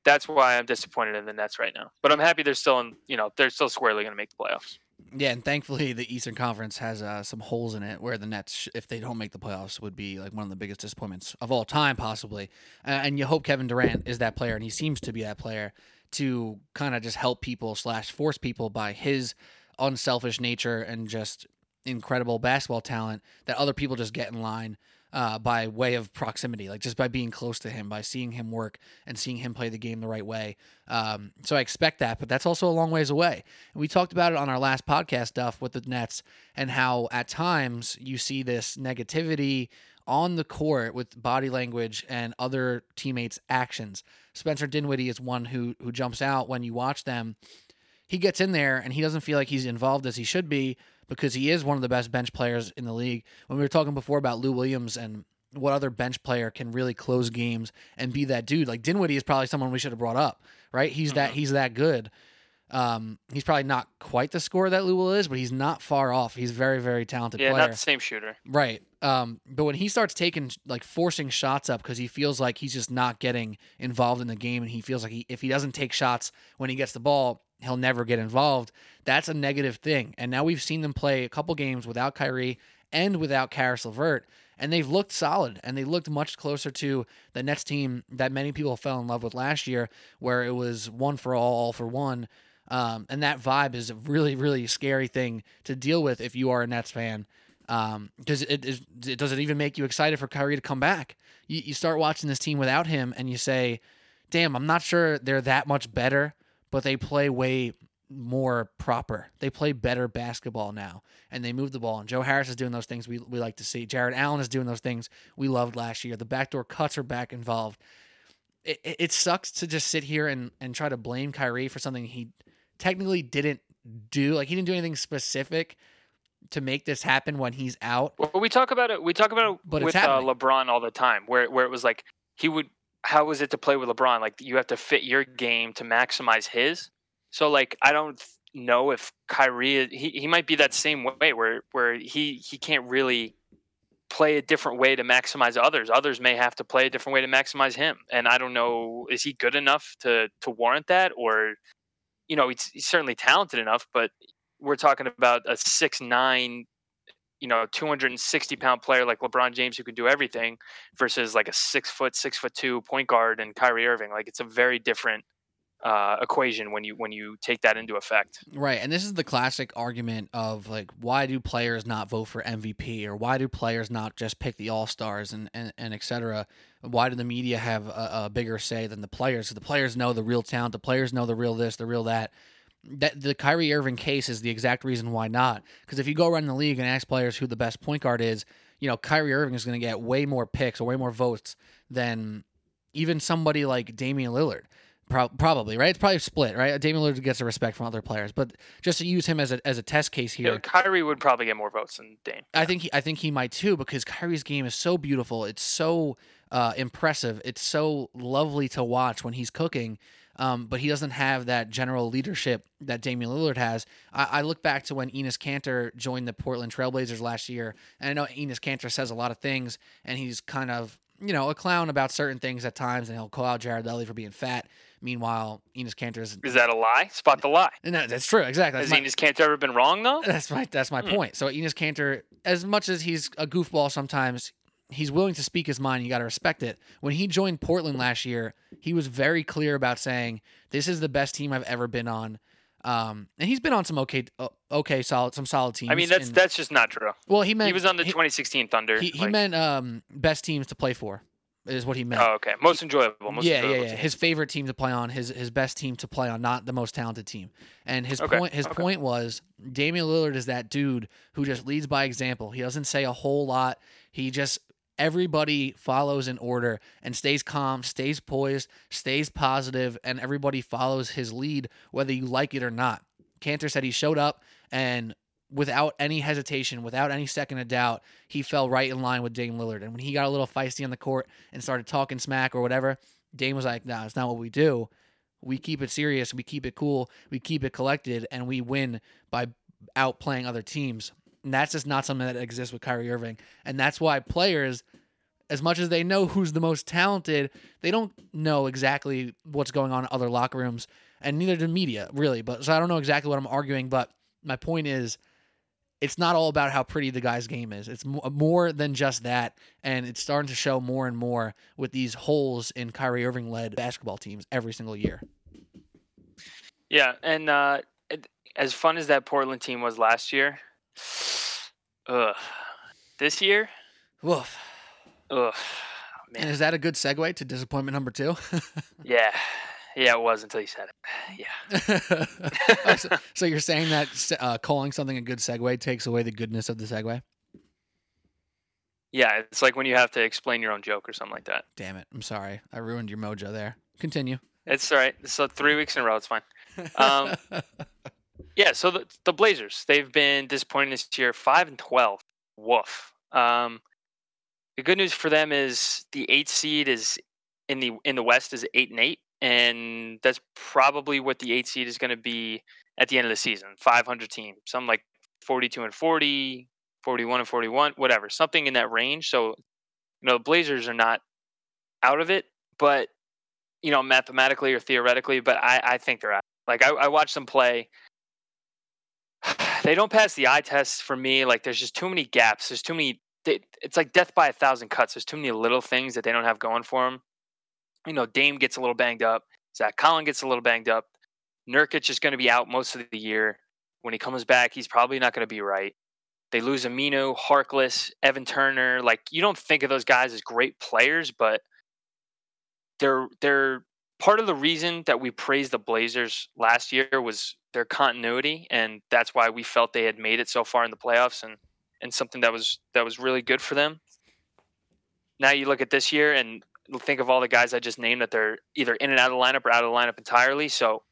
that's why I'm disappointed in the Nets right now. But I'm happy they're still in you know they're still squarely going to make the playoffs. Yeah, and thankfully the Eastern Conference has uh, some holes in it where the Nets, if they don't make the playoffs, would be like one of the biggest disappointments of all time, possibly. Uh, and you hope Kevin Durant is that player, and he seems to be that player to kind of just help people slash force people by his unselfish nature and just incredible basketball talent that other people just get in line uh, by way of proximity, like just by being close to him, by seeing him work and seeing him play the game the right way. Um, so I expect that, but that's also a long ways away. And we talked about it on our last podcast stuff with the Nets and how at times you see this negativity on the court with body language and other teammates' actions. Spencer Dinwiddie is one who who jumps out when you watch them. He gets in there and he doesn't feel like he's involved as he should be because he is one of the best bench players in the league. When we were talking before about Lou Williams and what other bench player can really close games and be that dude, like Dinwiddie is probably someone we should have brought up, right? He's that Mhm. he's that good. Um, he's probably not quite the scorer that Lou Will is, but he's not far off. He's very, very talented Yeah, player. not the same shooter. Right. Um, but when he starts taking like forcing shots up because he feels like he's just not getting involved in the game, and he feels like he, if he doesn't take shots when he gets the ball, he'll never get involved. That's a negative thing. And now we've seen them play a couple games without Kyrie and without Caris LeVert, and they've looked solid and they looked much closer to the Nets team that many people fell in love with last year, where it was one for all, all for one. Um, and that vibe is a really, really scary thing to deal with if you are a Nets fan. Um, because it is, it does it even make you excited for Kyrie to come back? You, you start watching this team without him, and you say, "Damn, I'm not sure they're that much better, but they play way more proper. They play better basketball now, and they move the ball. And Joe Harris is doing those things we we like to see. Jarrett Allen is doing those things we loved last year. The backdoor cuts are back involved. It, it, it sucks to just sit here and and try to blame Kyrie for something he technically didn't do. Like he didn't do anything specific to make this happen when he's out. Well, we talk about it. We talk about it But with uh. LeBron all the time, where where it was like he would. How was it to play with LeBron? Like you have to fit your game to maximize his. So like I don't know if Kyrie he, he might be that same way where where he he can't really play a different way to maximize others. Others may have to play a different way to maximize him. And I don't know is he good enough to to warrant that or you know he's, he's certainly talented enough, but we're talking about a six nine you know, 260 pound player like LeBron James who can do everything versus like a six foot, six foot two point guard and Kyrie Irving. Like it's a very different uh, equation when you when you take that into effect. Right. And this is the classic argument of like why do players not vote for MVP or why do players not just pick the all-stars and and, and et cetera? Why do the media have a, a bigger say than the players? The players know the real talent, the players know the real this, the real that. That the Kyrie Irving case is the exact reason why not. Because if you go around the league and ask players who the best point guard is, you know, Kyrie Irving is going to get way more picks or way more votes than even somebody like Damian Lillard. Pro- probably right. It's probably split, right? Damian Lillard gets a respect from other players, but just to use him as a as a test case here, Yeah, Kyrie would probably get more votes than Dame. I think he, I think he might too because Kyrie's game is so beautiful. It's so uh, impressive. It's so lovely to watch when he's cooking. Um, but he doesn't have that general leadership that Damian Lillard has. I, I look back to when Enes Kanter joined the Portland Trailblazers last year, and I know Enes Kanter says a lot of things, and he's kind of you know a clown about certain things at times, and he'll call out Jared Dudley for being fat. Meanwhile, Enes Kanter is Is that a lie? Spot the lie. no, that's true exactly. That's Has my- Enes Kanter ever been wrong though? (laughs) that's my that's my Hmm. point. So Enes Kanter, as much as he's a goofball sometimes, he's willing to speak his mind. You got to respect it. When he joined Portland last year, he was very clear about saying, "This is the best team I've ever been on." Um, and he's been on some okay, uh, okay, solid, some solid teams. I mean, that's and- that's just not true. well, he meant He was on the he, 2016 Thunder. he, he like- meant um best teams to play for, is what he meant. Oh, okay. Most enjoyable. Most yeah, yeah, yeah. team. His favorite team to play on, his his best team to play on, not the most talented team. And his Okay, point his okay. point was Damian Lillard is that dude who just leads by example. He doesn't say a whole lot. He just everybody follows in order and stays calm, stays poised, stays positive, and everybody follows his lead whether you like it or not. Kanter said he showed up and without any hesitation, without any second of doubt, he fell right in line with Dame Lillard. And when he got a little feisty on the court and started talking smack or whatever, Dame was like, "Nah, it's not what we do. We keep it serious. We keep it cool. We keep it collected, and we win by outplaying other teams." And that's just not something that exists with Kyrie Irving. And that's why players, as much as they know who's the most talented, they don't know exactly what's going on in other locker rooms, and neither do media really. But so I don't know exactly what I'm arguing. But my point is, it's not all about how pretty the guy's game is. It's more than just that, and it's starting to show more and more with these holes in Kyrie Irving led basketball teams every single year. Yeah, and uh, as fun as that Portland team was last year, (sighs) ugh, this year, Woof. ugh, And man, is that a good segue to disappointment number two? (laughs) yeah, yeah, it was until you said it. (sighs) Yeah, (laughs) Oh, so, (laughs) so you're saying that uh, calling something a good segue takes away the goodness of the segue? yeah, it's like when you have to explain your own joke or something like that. Damn it! I'm sorry, I ruined your mojo there. Continue. It's all right. So three weeks in a row, it's fine. Um, Yeah, so the, the Blazers, they've been disappointing this year, five and twelve. Woof. Um, the good news for them is the 8 seed is in the in the West is eight and eight, and that's probably what the 8 seed is going to be at the end of the season. Five hundred team, something like forty two and 40, 41 and forty one, whatever, something in that range. So, you know, the Blazers are not out of it, but you know, mathematically or theoretically, but I, I think they're out. Like I, I watched them play they don't pass the eye test for me. Like there's just too many gaps. There's too many. It's like death by a thousand cuts. There's too many little things that they don't have going for them. You know, Dame gets a little banged up. Zach Collin gets a little banged up. Nurkic is going to be out most of the year. When he comes back, he's probably not going to be right. They lose Aminu, Harkless, Evan Turner. Like you don't think of those guys as great players, but they're they're part of the reason that we praised the Blazers last year was their continuity, and that's why we felt they had made it so far in the playoffs, and and something that was that was really good for them. Now you look at this year and think of all the guys I just named that they're either in and out of the lineup or out of the lineup entirely. So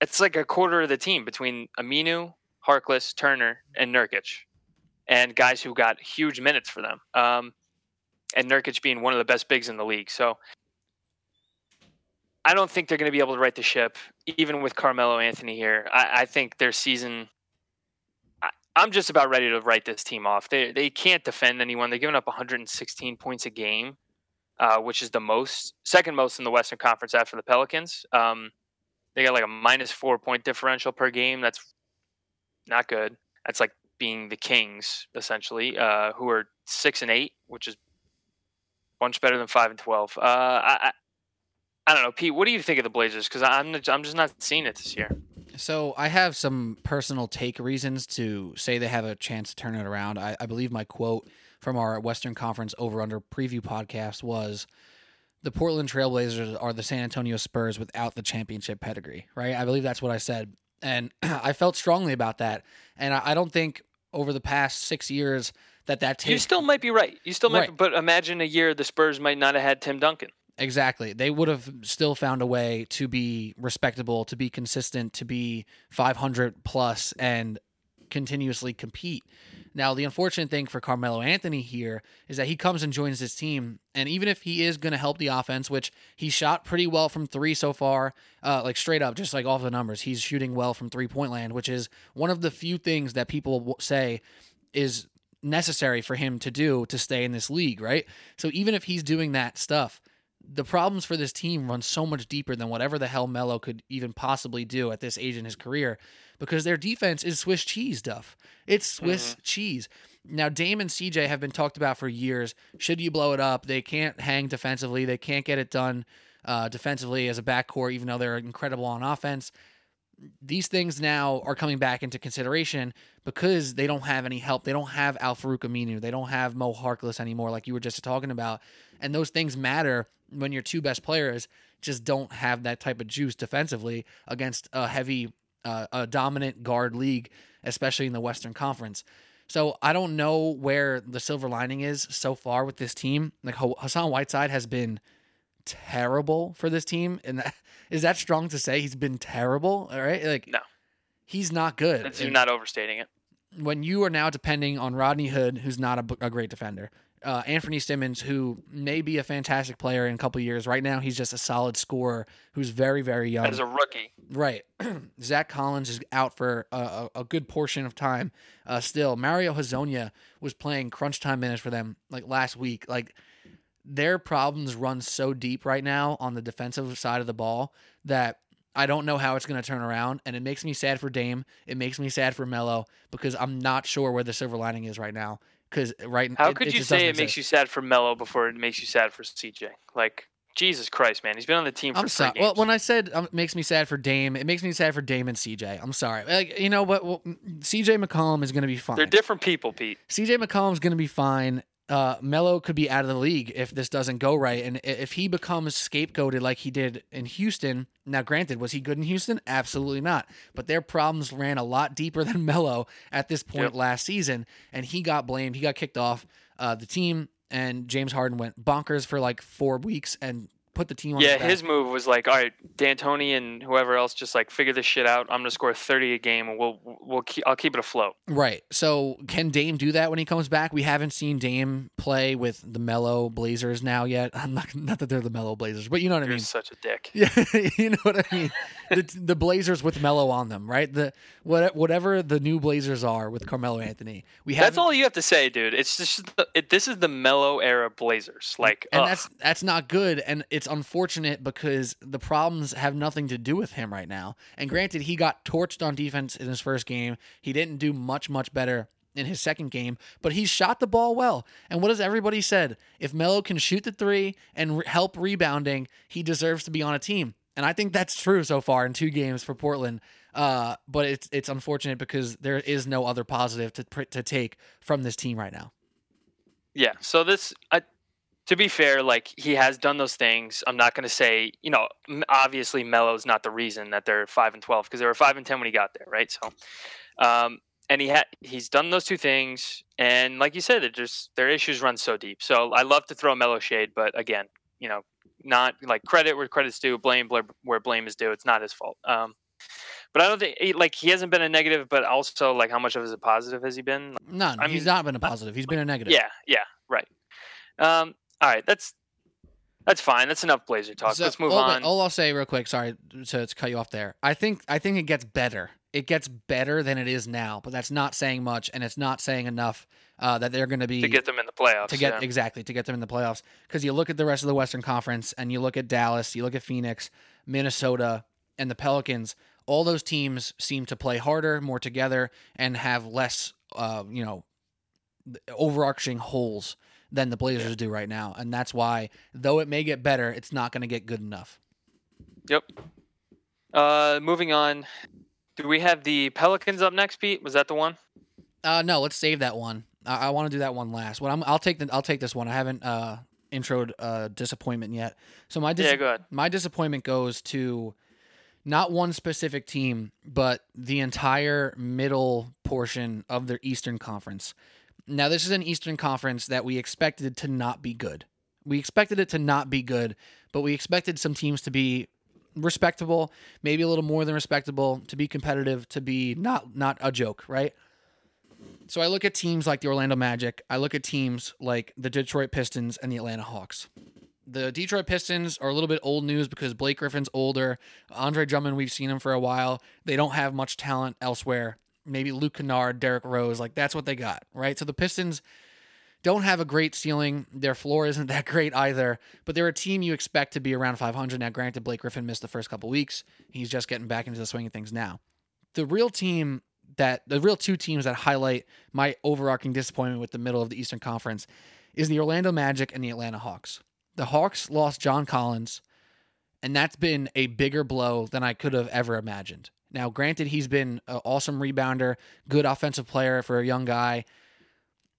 it's like a quarter of the team between Aminu, Harkless, Turner, and Nurkic, and guys who got huge minutes for them. Um, and Nurkic being one of the best bigs in the league. So I don't think they're going to be able to right the ship, even with Carmelo Anthony here. I, I think their season. I, I'm just about ready to write this team off. They they can't defend anyone. They're giving up 116 points a game, uh, which is the most, second most in the Western Conference after the Pelicans. Um, they got like a minus four point differential per game. That's not good. That's like being the Kings essentially, uh, who are six and eight, which is much better than five and twelve. Uh, I, I don't know, Pete. What do you think of the Blazers? Because I'm I'm just not seeing it this year. So I have some personal take reasons to say they have a chance to turn it around. I, I believe my quote from our Western Conference over under preview podcast was the Portland Trailblazers are the San Antonio Spurs without the championship pedigree, right? I believe that's what I said. And (clears throat) I felt strongly about that. And I, I don't think over the past six years that that You still might be right. You still might, Right. but imagine a year the Spurs might not have had Tim Duncan. Exactly. They would have still found a way to be respectable, to be consistent, to be 500 plus and continuously compete. Now, the unfortunate thing for Carmelo Anthony here is that he comes and joins this team, and even if he is going to help the offense, which he shot pretty well from three so far, uh, like straight up, just like off the numbers, he's shooting well from three point land, which is one of the few things that people say is necessary for him to do to stay in this league, right? So even if he's doing that stuff, the problems for this team run so much deeper than whatever the hell Melo could even possibly do at this age in his career because their defense is Swiss cheese Duff. It's Swiss mm-hmm. cheese. Now, Dame and CJ have been talked about for years. Should you blow it up? They can't hang defensively. They can't get it done uh, defensively as a backcourt, even though they're incredible on offense. These things now are coming back into consideration because they don't have any help. They don't have Al Farouq Aminu. They don't have Mo Harkless anymore, like you were just talking about. And those things matter when your two best players just don't have that type of juice defensively against a heavy, uh, a dominant guard league, especially in the Western Conference. So I don't know where the silver lining is so far with this team. Like Hassan Whiteside has been terrible for this team, and that, (laughs) is that strong to say? He's been terrible. All right, like no, he's not good. That's, you're not overstating it. When you are now depending on Rodney Hood, who's not a, a great defender, uh, Anfernee Simons, who may be a fantastic player in a couple years. Right now, he's just a solid scorer who's very, very young. As a rookie. Right. (clears throat) Zach Collins is out for a, a, good portion of time uh, still. Mario Hezonja was playing crunch time minutes for them like last week. Like, their problems run so deep right now on the defensive side of the ball that I don't know how it's going to turn around, and it makes me sad for Dame. It makes me sad for Melo because I'm not sure where the silver lining is right now because right how it, could it you say it makes you sad for Melo before it makes you sad for CJ? Like Jesus Christ, man, he's been on the team for I'm sorry. Well, when I said um, it makes me sad for Dame, it makes me sad for Dame and CJ. I'm sorry. Like, you know what? Well, CJ McCollum is going to be fine. They're different people, Pete. CJ McCollum is going to be fine uh, Melo could be out of the league if this doesn't go right. And if he becomes scapegoated like he did in Houston, now granted, was he good in Houston? Absolutely not. But their problems ran a lot deeper (laughs) than Melo at this point yep. last season, and he got blamed. He got kicked off uh, the team, and James Harden went bonkers for like four weeks and put the team on. Yeah, his, his move was like, all right, D'Antoni and whoever else, just like figure this shit out. I'm gonna score 30 a game, and we'll we'll keep, I'll keep it afloat. Right. So can Dame do that when he comes back? We haven't seen Dame play with the Melo Blazers now yet. (laughs) I'm not not that they're the Melo Blazers, but you know what You're I mean. Such a dick. (laughs) Yeah, you know what I mean. (laughs) the, the Blazers with Melo on them, right? The what whatever the new Blazers are with Carmelo Anthony. We have. That's all you have to say, dude. It's just the, it, this is the Melo era Blazers. Like, and ugh. that's that's not good, and it's unfortunate because the problems have nothing to do with him right now. And granted, he got torched on defense in his first game. He didn't do much, much better in his second game, but he shot the ball well. And what has everybody said? If Melo can shoot the three and re- help rebounding, he deserves to be on a team. And I think that's true so far in two games for Portland. Uh, but it's it's unfortunate because there is no other positive to to take from this team right now. Yeah. So this, I, to be fair, like he has done those things. I'm not going to say, you know, obviously Melo's not the reason that they're five and twelve because they were five and ten when he got there, right? So, um, and he had he's done those two things, and like you said, it just their issues run so deep. So I love to throw Melo shade, but again, you know, not like credit where credit's due, blame where blame is due. It's not his fault. Um, but I don't think like he hasn't been a negative, but also like how much of a positive has he been? None. I he's not been a positive. He's been a negative. Yeah, yeah, right. Um, all right, that's that's fine. That's enough Blazer talk. So, Let's move on. All I'll say real quick, sorry to, to cut you off there. I think I think it gets better. It gets better than it is now, but that's not saying much, and it's not saying enough uh, that they're going to be to get them in the playoffs. To get yeah. exactly to get them in the playoffs, because you look at the rest of the Western Conference, and you look at Dallas, you look at Phoenix, Minnesota, and the Pelicans. All those teams seem to play harder, more together, and have less, uh, you know, overarching holes than the Blazers yeah. do right now. And that's why, though it may get better, it's not going to get good enough. Yep. Uh, moving on. Do we have the Pelicans up next, Pete? Was that the one? Uh, no, let's save that one. I, I want to do that one last. Well, I'm, I'll take the, I'll take this one. I haven't uh, introed uh, disappointment yet. So my dis- yeah, go ahead. my disappointment goes to not one specific team, but the entire middle portion of their Eastern Conference. Now, this is an Eastern Conference that we expected to not be good. We expected it to not be good, but we expected some teams to be respectable, maybe a little more than respectable, to be competitive, to be not not a joke, right? So I look at teams like the Orlando Magic, I look at teams like the Detroit Pistons and the Atlanta Hawks. The Detroit Pistons are a little bit old news because Blake Griffin's older. Andre Drummond, we've seen him for a while. They don't have much talent elsewhere. Maybe Luke Kennard, Derrick Rose, like that's what they got, right? So the Pistons don't have a great ceiling. Their floor (laughs) isn't that great either, but they're a team you expect to be around 500. Now, granted, Blake Griffin missed the first couple weeks. He's just getting back into the swing of things now. The real team that the real two teams that highlight my overarching disappointment with the middle of the Eastern Conference is the Orlando Magic and the Atlanta Hawks. The Hawks lost John Collins, and that's been a bigger blow than I could have ever imagined. Now, granted, he's been an awesome rebounder, good offensive player for a young guy,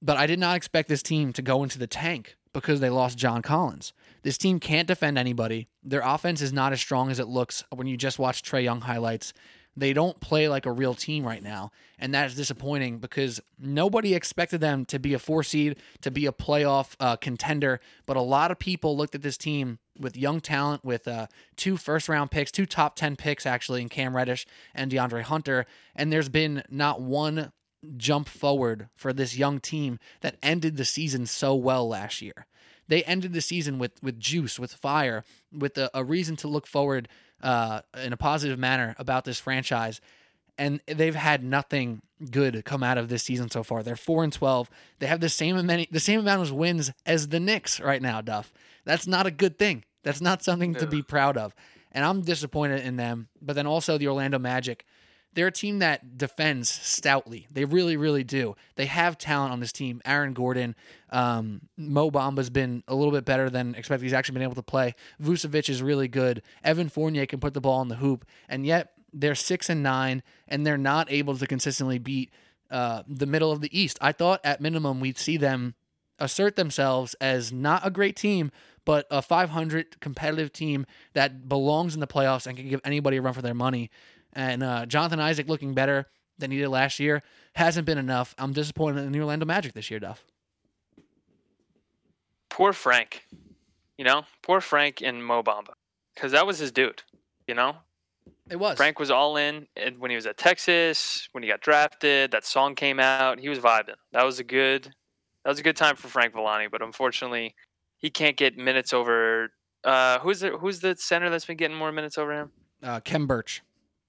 but I did not expect this team to go into the tank because they lost John Collins. This team can't defend anybody. Their offense is not as strong as it looks when you just watch Trae Young highlights. They don't play like a real team right now. And that is disappointing because nobody expected them to be a four seed, to be a playoff uh, contender. But a lot of people looked at this team with young talent, with uh, two first round picks, two top 10 picks actually in Cam Reddish and DeAndre Hunter. And there's been not one jump forward for this young team that ended the season so well last year. They ended the season with with juice, with fire, with a, a reason to look forward uh, in a positive manner about this franchise. And they've had nothing good come out of this season so far. They're four and twelve. They have the same amount, the same amount of wins as the Knicks right now. Duff. That's not a good thing. That's not something to be proud of. And I'm disappointed in them. But then also the Orlando Magic they're a team that defends stoutly. They really, really do. They have talent on this team. Aaron Gordon, um, Mo Bamba's been a little bit better than expected. He's actually been able to play. Vucevic is really good. Evan Fournier can put the ball in the hoop, and yet they're six and nine, and they're not able to consistently beat uh, the middle of the East. I thought at minimum we'd see them assert themselves as not a great team, but a 500 competitive team that belongs in the playoffs and can give anybody a run for their money. And uh, Jonathan Isaac looking better than he did last year hasn't been enough. I'm disappointed in the New Orlando Magic this year, Duff. Poor Frank. You know, poor Frank and Mo Bamba. Because that was his dude, you know? It was. Frank was all in when he was at Texas, when he got drafted, that song came out, he was vibing. That was a good that was a good time for Frank Villani, but unfortunately he can't get minutes over uh, who's the who's the center that's been getting more minutes over him? Uh, Khem Birch.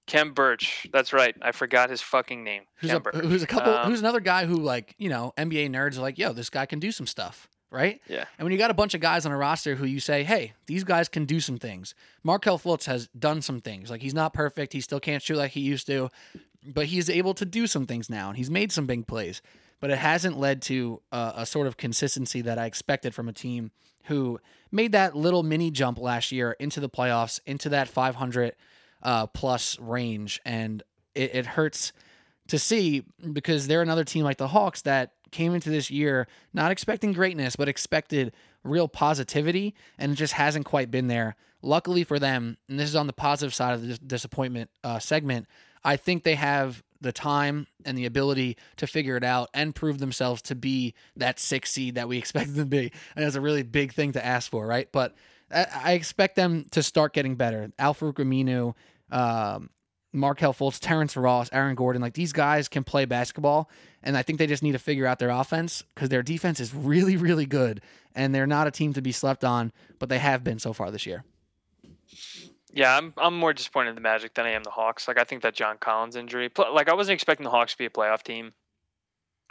Khem Birch. That's right. I forgot his fucking name. Who's a, who's a couple Um, who's another guy who like, you know, NBA nerds are like, yo, this guy can do some stuff, right? Yeah. And when you got a bunch of guys on a roster who you say, hey, these guys can do some things. Markelle Fultz has done some things. Like he's not perfect. He still can't shoot like he used to, but he's able to do some things now and he's made some big plays. But it hasn't led to a, a sort of consistency that I expected from a team who made that little mini jump last year into the playoffs, into that 500 uh, plus range. And it, it hurts to see because they're another team like the Hawks that came into this year not expecting greatness, but expected real positivity, and it just hasn't quite been there. Luckily for them, and this is on the positive side of the disappointment uh, segment, I think they have the time and the ability to figure it out and prove themselves to be that six seed that we (laughs) expect them to be. And that's a really big thing to ask for, right? But I, expect them to start getting better. Al Farouq Aminu, um, Markelle Fultz, Terrence Ross, Aaron Gordon, like these guys can play basketball, and I think they just need to figure out their offense because their defense is really, really good, and they're not a team to be slept on, but they have been so far this year. Yeah, I'm I'm more disappointed in the Magic than I am the Hawks. Like I think that John Collins injury, like I wasn't expecting the Hawks to be a playoff team.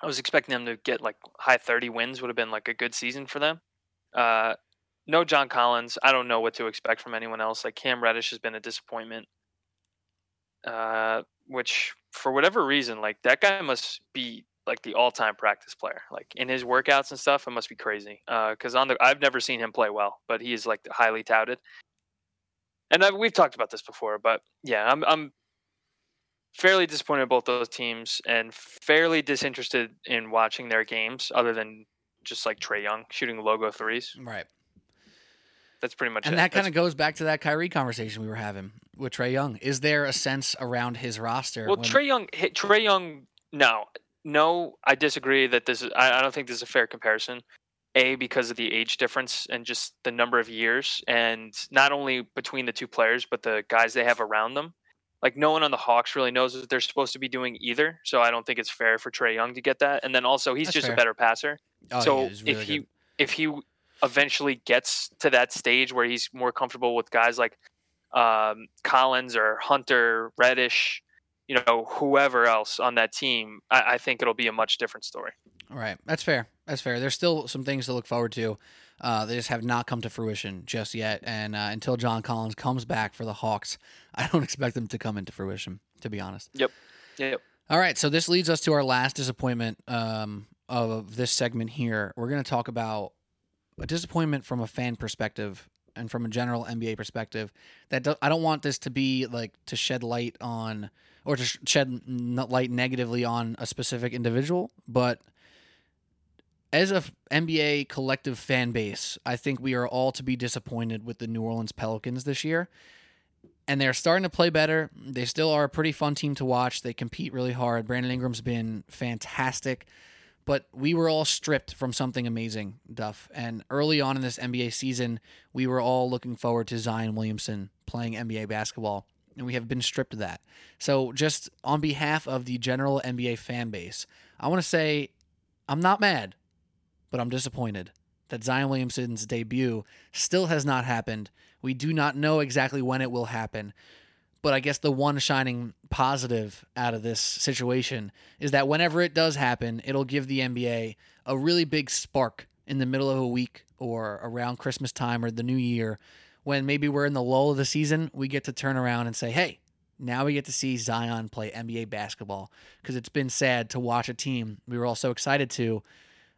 I was expecting them to get like high 30 wins would have been like a good season for them. Uh, no John Collins. I don't know what to expect from anyone else. Like Cam Reddish has been a disappointment. Uh, which for whatever reason, like that guy must be like the all-time practice player. Like in his workouts and stuff, it must be crazy. Because on the, I've never seen him play well, but he is like highly touted. And I, we've talked about this before, but yeah, I'm I'm fairly disappointed in both those teams and fairly disinterested in watching their games, other than just like Trae Young shooting logo threes. Right. That's pretty much it. And it. that kind of goes back to that Kyrie conversation we were having with Trae Young. Is there a sense around his roster? well, when- Trae Young. Trae Young. No, no, I disagree that this is. I, I don't think this is a fair comparison. A because of the age difference and just the number of years, and not only between the two players, but the guys they have around them. Like no one on the Hawks really knows what they're supposed to be doing either, so I don't think it's fair for Trae Young to get that. And then also he's That's just fair. a better passer. Oh, so yeah, really if he good. if he eventually gets to that stage where he's more comfortable with guys like um, Collins or Hunter, Reddish, you know, whoever else on that team, I, I think it'll be a much different story. Right. That's fair. That's fair. There's still some things to look forward to. Uh, they just have not come to fruition just yet. And uh, until John Collins comes back for the Hawks, (laughs) I don't expect them to come into fruition, to be honest. Yep. Yep. All right. So this leads us to our last disappointment um, of this segment here. We're going to talk about a disappointment from a fan perspective and from a general NBA perspective. That do- I don't want this to be like to shed light on or to sh- shed light negatively on a specific individual, but as a NBA collective fan base, I think we are all to be disappointed with the New Orleans Pelicans this year. And they're starting to play better. They still are a pretty fun team to watch. They compete really hard. Brandon Ingram's been fantastic. But we were all stripped from something amazing, Duff. And early on in this NBA season, we were all looking forward to Zion Williamson playing NBA basketball. And we have been stripped of that. So, just on behalf of the general NBA fan base, I want to say I'm not mad but I'm disappointed that Zion Williamson's debut still has not happened. We do not know exactly when it will happen. But I guess the one shining positive out of this situation is that whenever it does happen, it'll give the NBA a really big spark in the middle of a week or around Christmas time or the new year when maybe we're in the lull of the season, we get to turn around and say, hey, now we get to see Zion play NBA basketball because it's been sad to watch a team we were all so excited to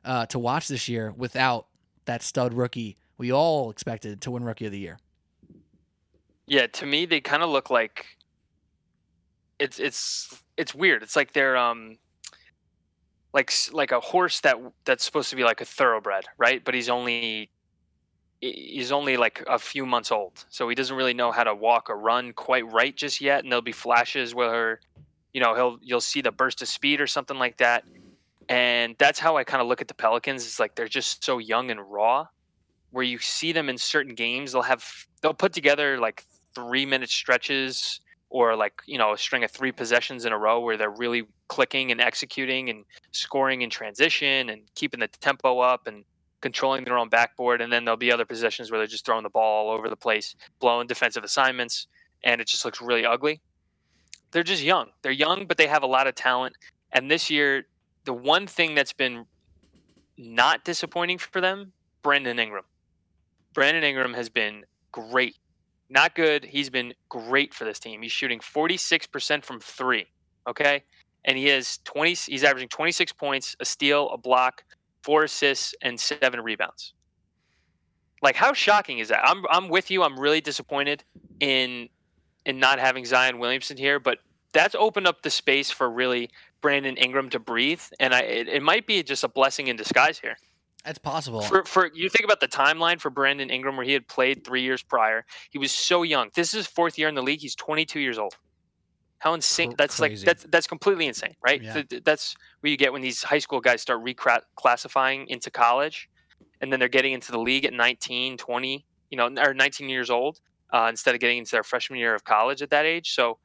uh, to watch this year without that stud rookie we all expected to win Rookie of the Year. Yeah, to me they kind of look like it's it's it's weird. It's like they're um like like a horse that that's supposed to be like a thoroughbred, right? But he's only he's only like a few months old, so he doesn't really know how to walk or run quite right just yet. And there'll be flashes where you know he'll you'll see the burst of speed or something like that. And that's how I kind of look at the Pelicans. It's like they're just so young and raw. Where you see them in certain games, they'll have they'll put together like three minute stretches or like you know a string of three possessions in a row where they're really clicking and executing and scoring in transition and keeping the tempo up and controlling their own backboard. And then there'll be other possessions where they're just throwing the ball all over the place blowing defensive assignments and it just looks really ugly. They're just young. They're young but they have a lot of talent. And this year the one thing that's been not disappointing for them brandon ingram. Brandon ingram has been great not good. He's been great for this team. He's shooting 46% from three. Okay. And he has 20, he's averaging 26 points, a steal, a block, four assists, and seven rebounds. Like, how shocking is that? I'm, I'm with you. I'm really disappointed in, in not having Zion Williamson here, but that's opened up the space for really Brandon Ingram to breathe. And I, it, it might be just a blessing in disguise here. That's possible. For for you think about the timeline for Brandon Ingram where he had played three years prior. He was so young. This is his fourth year in the league. He's 22 years old. How insane! That's like that's that's completely insane, right? Yeah. Th- th- That's what you get when these high school guys start reclassifying into college, and then they're getting into the league at 19, 20, you know, or 19 years old uh, instead of getting into their freshman year of college at that age. So,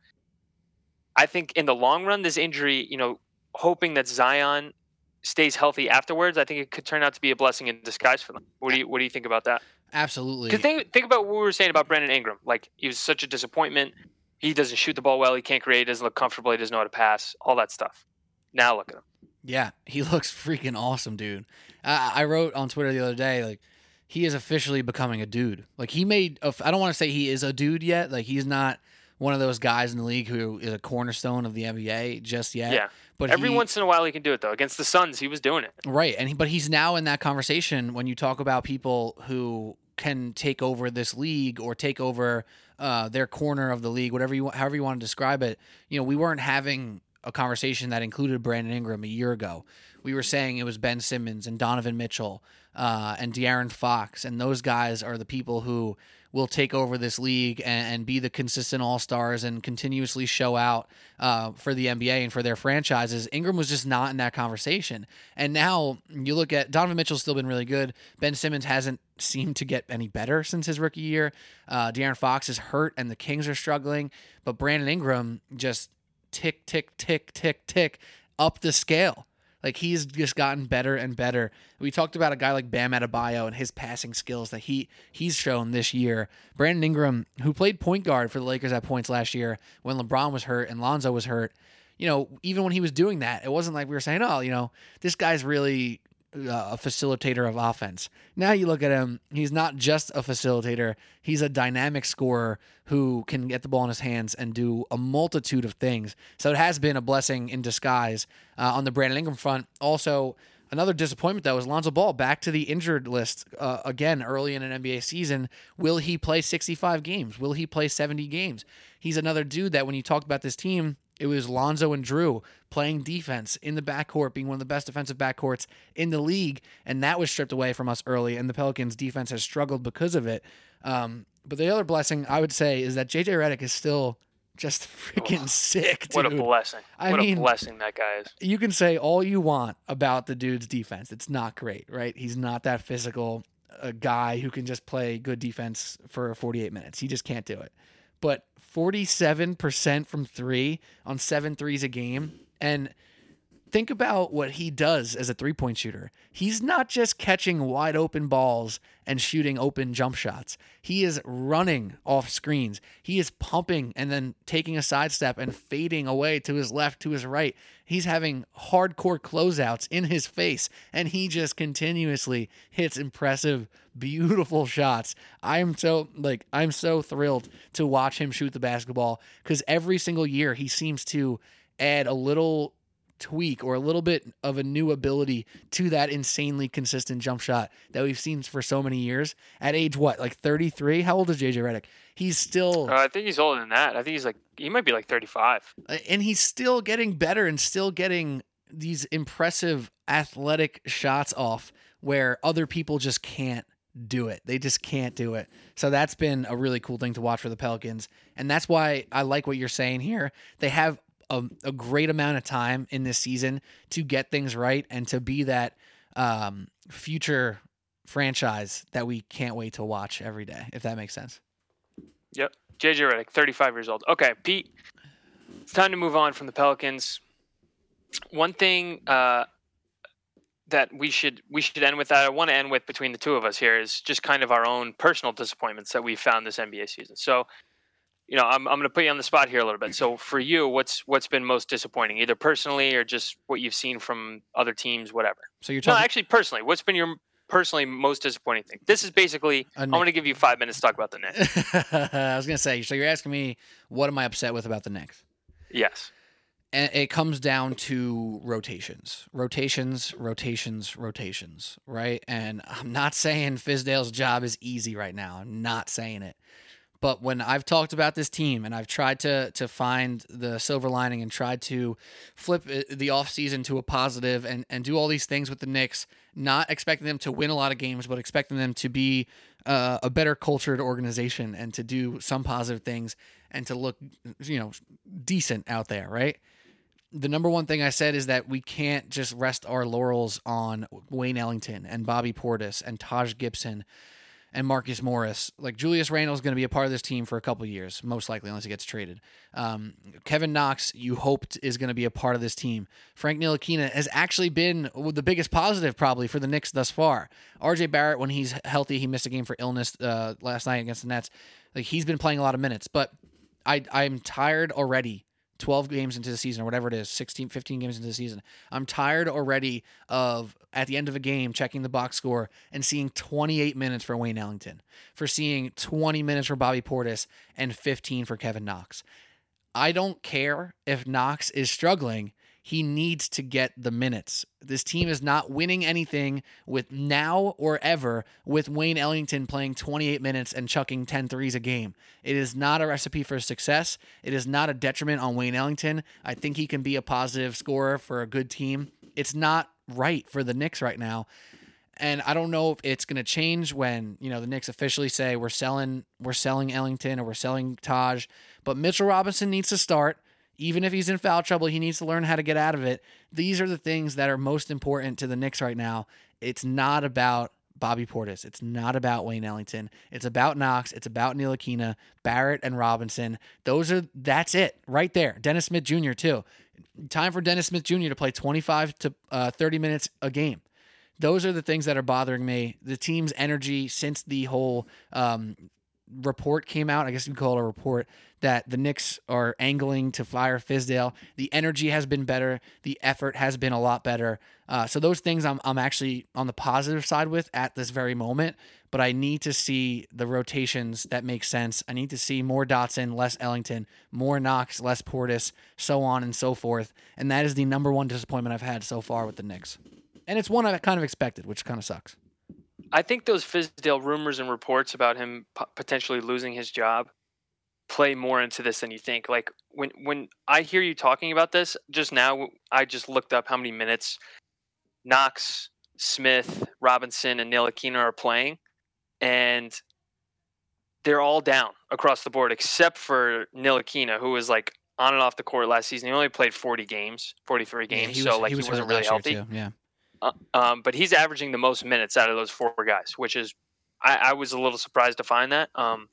I think in the long run, this injury, you know, hoping that Zion stays healthy afterwards, I think it could turn out to be a blessing in disguise for them. What do you What do you think about that? Absolutely. Because think think about what we were saying about Brandon Ingram. Like he was such a disappointment. He doesn't shoot the ball well. He can't create. He doesn't look comfortable. He doesn't know how to pass. All that stuff. Now look at him. Yeah, he (laughs) looks freaking awesome, dude. I, I wrote on Twitter the other day, like, he is officially becoming a dude. Like, he made, I don't want to say he is a dude yet. Like, he's not one of those guys in the league who is a cornerstone of the NBA just yet. Yeah. But Every he, once in a while he can do it though. Against the Suns, he was doing it. Right, and he, but he's now in that conversation when you talk about people who can take over this league or take over uh, their corner of the league, whatever you however you want to describe it. You know, we weren't having a conversation that included Brandon Ingram a year ago. We were saying it was Ben Simmons and Donovan Mitchell uh, and De'Aaron Fox, and those guys are the people who will take over this league and, and be the consistent all stars and continuously show out uh, for the NBA and for their franchises. Ingram was just not in that conversation. And now you look at Donovan Mitchell's still been really good. Ben Simmons hasn't seemed to get any better since his rookie year. Uh, De'Aaron Fox is hurt and the Kings are struggling. But Brandon Ingram just tick, tick, tick, tick, tick up the scale. Like he's just gotten better and better. We talked about a guy like Bam Adebayo and his passing skills that he he's shown this year. Brandon Ingram, who played point guard for the Lakers at points last year when LeBron was hurt and Lonzo was hurt, you know, even when he was doing that, it wasn't like we were saying, "Oh, you know, this guy's really a facilitator of offense. Now you look at him, he's not just a facilitator, he's a dynamic scorer who can get the ball in his hands and do a multitude of things. So it has been a blessing in disguise uh, on the Brandon Ingram front. Also, another disappointment though is Lonzo Ball back to the injured list uh, again early in an NBA season. Will he play 65 games? Will he play 70 games? He's another dude that when you talked about this team, it was Lonzo and Jrue playing defense in the backcourt, being one of the best defensive backcourts in the league, and that was stripped away from us early. And the Pelicans' defense has struggled because of it. Um, but the other blessing I would say is that JJ Redick is still just (laughs) freaking oh, sick. Dude. What a blessing! I what mean, a blessing that guy is. You can say all you want about the dude's defense; it's not great, right? He's not that physical. A guy who can just play good defense for 48 minutes. He just can't do it. But 47% from three on seven threes a game. And think about what he does as a three point shooter. He's not just catching wide open balls and shooting open jump shots, he is running off screens. He is pumping and then taking a sidestep and fading away to his left, to his right. He's having hardcore closeouts in his face, and he just continuously hits impressive, beautiful shots. I'm so like I'm so thrilled to watch him shoot the basketball because every single year he seems to add a little tweak or a little bit of a new ability to that insanely consistent jump shot that we've seen for so many years. At age what, like 33? How old is JJ Redick? He's still. Uh, I think he's older than that. I think he's like he might be like 35. Uh, and he's still getting better and still getting these impressive athletic shots off where other people just can't do it. They just can't do it. So that's been a really cool thing to watch for the Pelicans. And that's why I like what you're saying here. They have a, a great amount of time in this season to get things right and to be that um, future franchise that we can't wait to watch every day, if that makes sense. Yep. JJ Redick, 35 years old. Okay, Pete, it's time to move on from the Pelicans. One thing uh, that we should we should end with that I want to end with between the two of us here is just kind of our own personal disappointments that we found this NBA season. So you know, I'm I'm going to put you on the spot here a little bit. So for you, what's what's been most disappointing, either personally or just what you've seen from other teams, whatever. So you're talking. No, actually, personally, what's been your personally most disappointing thing? This is basically. I'm going to give you five minutes to talk about the Knicks. (laughs) I was going to say. So you're asking me what am I upset with about the Knicks? Yes. And it comes down to rotations, rotations, rotations, rotations, right? And I'm not saying Fizdale's job is easy right now. I'm not saying it. But when I've talked about this team and I've tried to to find the silver lining and tried to flip the offseason to a positive and, and do all these things with the Knicks, not expecting them to win a lot of games, but expecting them to be uh, a better cultured organization and to do some positive things and to look, you know, decent out there, right? The number one thing I said is that we can't just rest our laurels on Wayne Ellington and Bobby Portis and Taj Gibson and Marcus Morris. Like Julius Randle is going to be a part of this team for a couple years, most likely, unless he gets traded. Um, Kevin Knox, you hoped is going to be a part of this team. Frank Ntilikina has actually been the biggest positive probably for the Knicks thus far. RJ Barrett, when he's healthy, he missed a game for illness uh, last night against the Nets. Like he's been playing a lot of minutes, but I I'm tired already 12 games into the season or whatever it is 16 15 games into the season. I'm tired already of at the end of a game checking the box score and seeing 28 minutes for wayne ellington for seeing 20 minutes for bobby portis and 15 for kevin knox. I don't care if knox is struggling he needs to get the minutes. This team is not winning anything with now or ever with Wayne Ellington playing 28 minutes and chucking 10 threes a game. It is not a recipe for success. It is not a detriment on Wayne Ellington. I think he can be a positive scorer for a good team. It's not right for the Knicks right now. And I don't know if it's going to change when, you know, the Knicks officially say we're selling we're selling Ellington or we're selling Taj, but Mitchell Robinson needs to start even if he's in foul trouble, he needs to learn how to get out of it. These are the things that are most important to the Knicks right now. It's not about Bobby Portis. It's not about Wayne Ellington. It's about Knox. It's about Ntilikina, Barrett, and Robinson. Those are that's it right there. Dennis Smith Jr. too. Time for Dennis Smith Jr. to play 25 to uh, 30 minutes a game. Those are the things that are bothering me. The team's energy since the whole um, report came out. I guess you call it a report that the Knicks are angling to fire Fizdale. The energy has been better. The effort has been a lot better. Uh, so those things I'm I'm actually on the positive side with at this very moment. But I need to see the rotations that make sense. I need to see more Dotson, less Ellington, more Knox, less Portis, so on and so forth. And that is the number one disappointment I've had so far with the Knicks. And it's one I kind of expected, which kind of sucks. I think those Fizdale rumors and reports about him potentially losing his job play more into this than you think. Like when when I hear you talking about this just now, I just looked up how many minutes Knox, Smith, Robinson, and Ntilikina are playing, and they're all down across the board except for Ntilikina, who was like on and off the court last season. He only played 40 games, 43 games, yeah, was, so like he, was he wasn't really healthy. Yeah. Uh, um, but he's averaging the most minutes out of those four guys, which is I, I was a little surprised to find that. Um,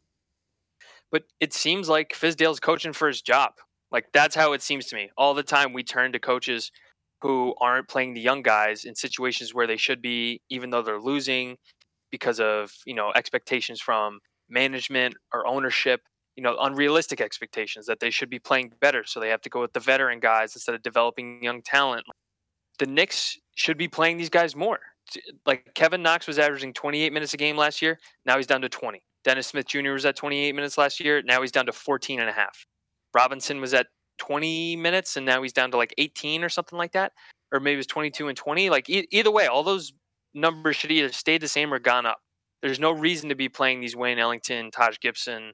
but it seems like Fizdale's coaching for his job. Like that's how it seems to me. All the time we turn to coaches who aren't playing the young guys in situations where they should be, even though they're losing because of you know expectations from management or ownership. You know, unrealistic expectations that they should be playing better, so they have to go with the veteran guys instead of developing young talent the Knicks should be playing these guys more. Like Kevin Knox was averaging 28 minutes a game last year. Now he's down to 20. Dennis Smith Jr. was at 28 minutes last year. Now he's down to 14 and a half. Robinson was at 20 minutes and now he's down to like 18 or something like that. Or maybe it's 22 and 20. Like e- either way, all those numbers should either stay the same or gone up. There's no reason to be playing these Wayne Ellington, Taj Gibson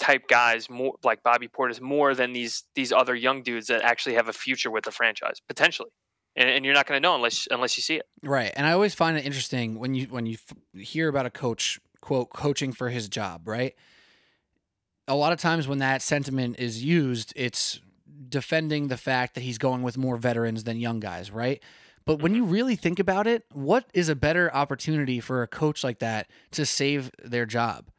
type guys more like Bobby Portis more than these these other young dudes that actually have a future with the franchise potentially and, and you're not going to know unless unless you see it. Right, and I always find it interesting when you when you f- hear about a coach quote coaching for his job. Right, a lot of times when that sentiment is used, it's defending the fact that he's going with more veterans than young guys. Right. But when you mm-hmm. really think about it, what is a better opportunity for a coach like that to save their job?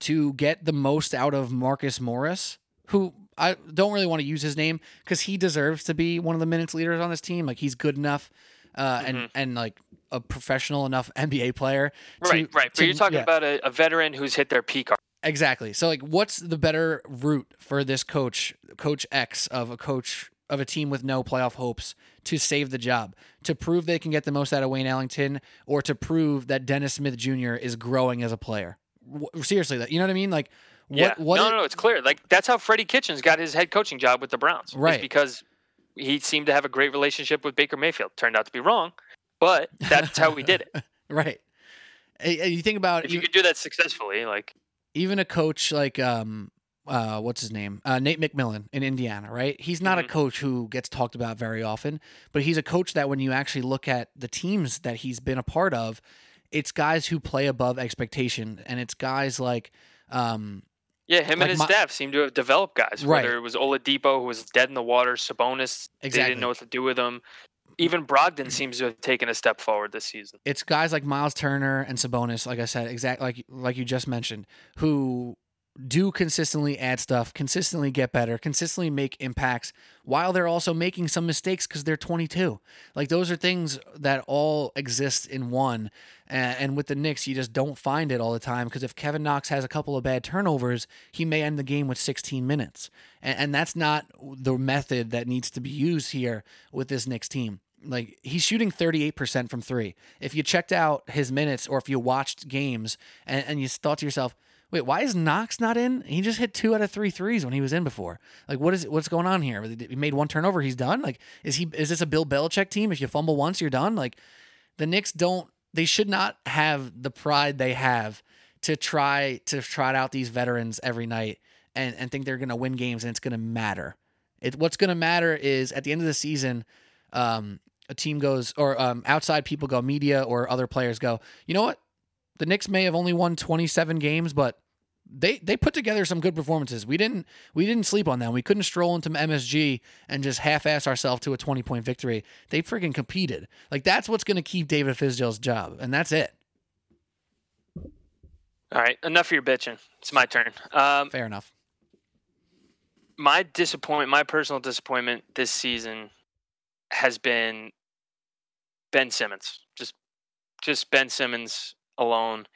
To get the most out of Marcus Morris, who I don't really want to use his name because he deserves to be one of the minutes leaders on this team. Like he's good enough, uh, mm-hmm. and and like a professional enough (laughs) NBA player. To, right, right. To, but you're talking yeah. about a, a veteran who's hit their peak. Exactly. So like, what's the better route for this coach, Coach X of a coach of a team with no playoff hopes to save the job, to prove they can get the most out of Wayne Ellington, or to prove that Dennis Smith Jr. is growing as a player? Seriously, that you know what I mean? Like yeah. What no, no, no, it's clear. Like that's how Freddie Kitchens got his head coaching job with the Browns. Right. because he seemed to have a great relationship with Baker Mayfield. Turned out to be wrong, but that's how we did it. (laughs) right. You think about if you could do that successfully, like even a coach like um uh, what's his name? Uh, Nate McMillan in Indiana, right? He's not mm-hmm. a coach who gets talked about very often, but he's a coach that when you actually look at the teams that he's been a part of, it's guys who play above expectation, and it's guys like um, yeah, him like and his my, staff seem to have developed guys. Right. Whether it was Oladipo, who was dead in the water, Sabonis, exactly. they didn't know what to do with him. Even Brogdon mm. seems to have taken a step forward this season. It's guys like Miles Turner and Sabonis, like I said, exactly like like you just mentioned, who do consistently add stuff, consistently get better, consistently make impacts while they're also making some mistakes because they're 22. Like those are things that all exist in one. And with the Knicks, you just don't find it all the time because if Kevin Knox has a couple of bad turnovers, he may end the game with 16 minutes. And that's not the method that needs to be used here with this Knicks team. Like he's shooting 38% from three. If you checked out his minutes or if you watched games and, and you thought to yourself, Wait, why is Knox not in? He just hit two out of three threes when he was in before. Like, what is what's going on here? He made one turnover, he's done. Like, is he is this a Bill Belichick team? If you fumble once, you're done. Like, the Knicks don't. They should not have the pride they have to try to trot out these veterans every night and and think they're going to win games and it's going to matter. It what's going to matter is at the end of the season, um, a team goes or um, outside people go, media or other players go. You know what? The Knicks may have only won 27 games, but they they put together some good performances. We didn't we didn't sleep on them. We couldn't stroll into MSG and just half-ass ourselves to a 20 point victory. They freaking competed. Like that's what's going to keep David Fizdale's job, and that's it. All right, enough of your bitching. It's my turn. Um, Fair enough. My disappointment, my personal disappointment this season has been Ben Simmons. Just just Ben Simmons alone.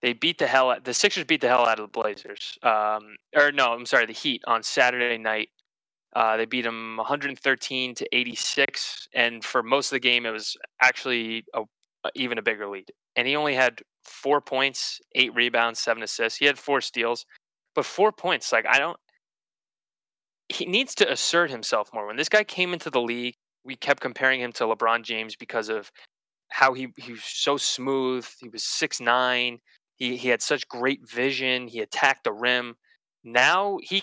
They beat the hell out the Sixers beat the hell out of the Blazers. Um, or no, I'm sorry, the Heat on Saturday night. Uh, they beat them 113 to 86, and for most of the game, it was actually a, even a bigger lead. And he only had four points, eight rebounds, seven assists. He had four steals, but four points. Like I don't. He needs to assert himself more. When this guy came into the league, we kept comparing him to LeBron James because of how he he was so smooth. He was six nine. He he had such great vision. He attacked the rim. Now he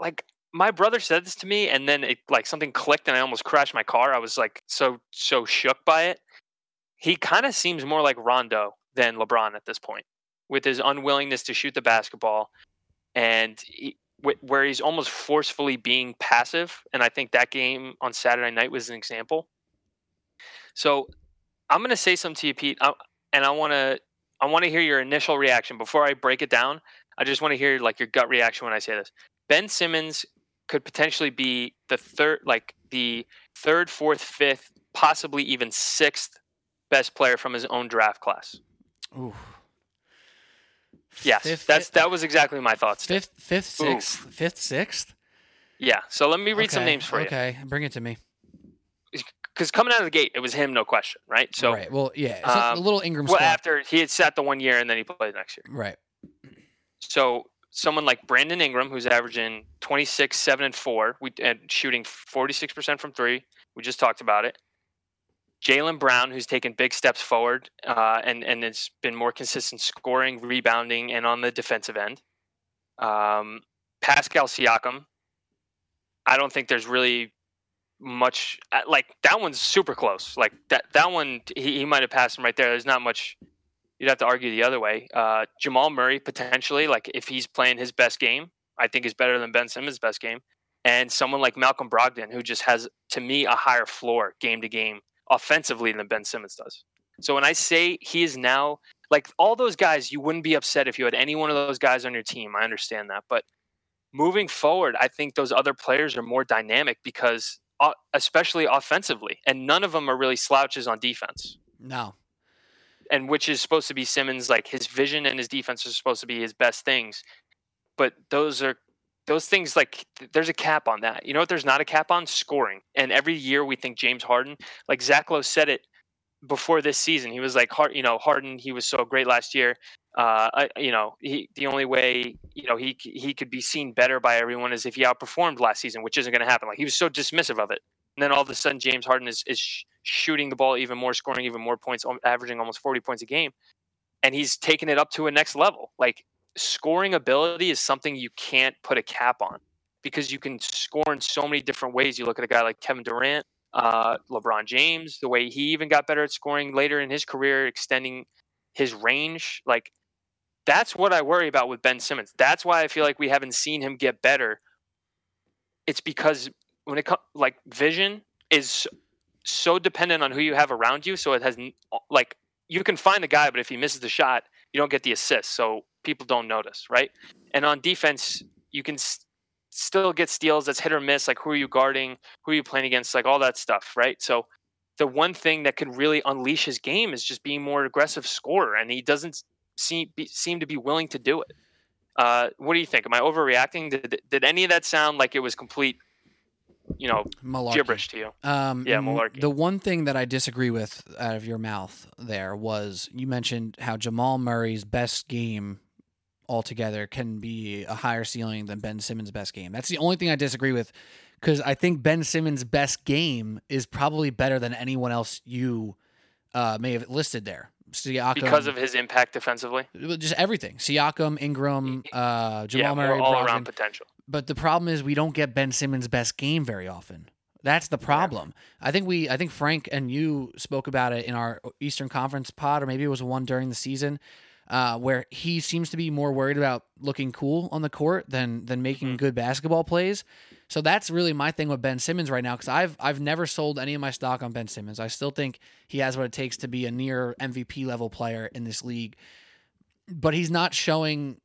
like my brother said this to me and then it like something clicked and I almost crashed my car. I was like so so shook by it. He kind of seems more like Rondo than LeBron at this point with his unwillingness to shoot the basketball and he, where he's almost forcefully being passive and I think that game on Saturday night was an example. So I'm going to say something to you, Pete, and I want to I want to hear your initial reaction before I break it down. I just want to hear like your gut reaction when I say this. Ben Simmons could potentially be the third, like the third, fourth, fifth, possibly even sixth best player from his own draft class. Ooh. Yes, Fifth- that's that was exactly my thoughts. Fifth, fifth, sixth, fifth, sixth. Yeah. So let me read some names for you. Okay, bring it to me. Because coming out of the gate, it was him, no question, right? So right. Well, yeah, it's a um, little Ingram. well, squad. after he had sat the one year and then he played the next year. right. So someone like Brandon Ingram, who's averaging 26, 7, and 4, we, and shooting 46% from three. We just talked about it. Jaylen Brown, who's taken big steps forward uh, and, and it's been more consistent scoring, rebounding, and on the defensive end. Um, Pascal Siakam. I don't think there's really much uh, like that one's super close. Like that that one he, he might have passed him right there. There's not much you'd have to argue the other way. Uh, Jamal Murray potentially, like if he's playing his best game, I think is better than Ben Simmons' best game. And someone like Malcolm Brogdon, who just has to me a higher floor game to game offensively than Ben Simmons does. So when I say he is now like all those guys, you wouldn't be upset if you had any one of those guys on your team. I understand that, but moving forward, I think those other players are more dynamic because, especially offensively, and none of them are really slouches on defense No. and which is supposed to be Simmons like his vision and his defense are supposed to be his best things. But those are those things like th- there's a cap on that. You know what there's not a cap on? Scoring. And every year we think James Harden, like Zach Lowe said it before this season. He was like Hard, you know, Harden, he was so great last year. Uh, you know, he the only way, you know, he he could be seen better by everyone is if he outperformed last season, which isn't going to happen. Like he was so dismissive of it. And then all of a sudden James Harden is is sh- shooting the ball even more, scoring even more points, averaging almost 40 points a game. And he's taken it up to a next level. Like scoring ability is something you can't put a cap on because you can score in so many different ways. You look at a guy like Kevin Durant, uh, LeBron James, the way he even got better at scoring later in his career, extending his range. Like that's what I worry about with Ben Simmons. That's why I feel like we haven't seen him get better. It's because when it comes like vision is so dependent on who you have around you. So it has like you can find the guy, but if he misses the shot, you don't get the assist. So people don't notice, right? And on defense, you can still get steals that's hit or miss. Like who are you guarding? Who are you playing against? Like all that stuff, right? So the one thing that can really unleash his game is just being more aggressive scorer, and he doesn't seem be, seem to be willing to do it. Uh, what do you think? Am I overreacting? Did, did any of that sound like it was complete, you know, Malarkey. gibberish to you? Um, Yeah, malarkey. The one thing that I disagree with out of your mouth there was you mentioned how Jamal Murray's best game altogether can be a higher ceiling than Ben Simmons' best game. That's the only thing I disagree with because I think Ben Simmons' best game is probably better than anyone else you uh, may have listed there. Siakam, because of his impact defensively. just everything. Siakam, Ingram, uh, Jamal yeah, Murray, all Brogdon. around potential. But the problem is we don't get Ben Simmons' best game very often. That's the problem. I think we, I think Frank and you spoke about it in our Eastern Conference pod, or maybe it was one during the season, uh, where he seems to be more worried about looking cool on the court than than making Mhm. good basketball plays. So that's really my thing with Ben Simmons right now because I've I've never sold any of my stock on Ben Simmons. I still think he has what it takes to be a near MVP level player in this league, but he's not showing.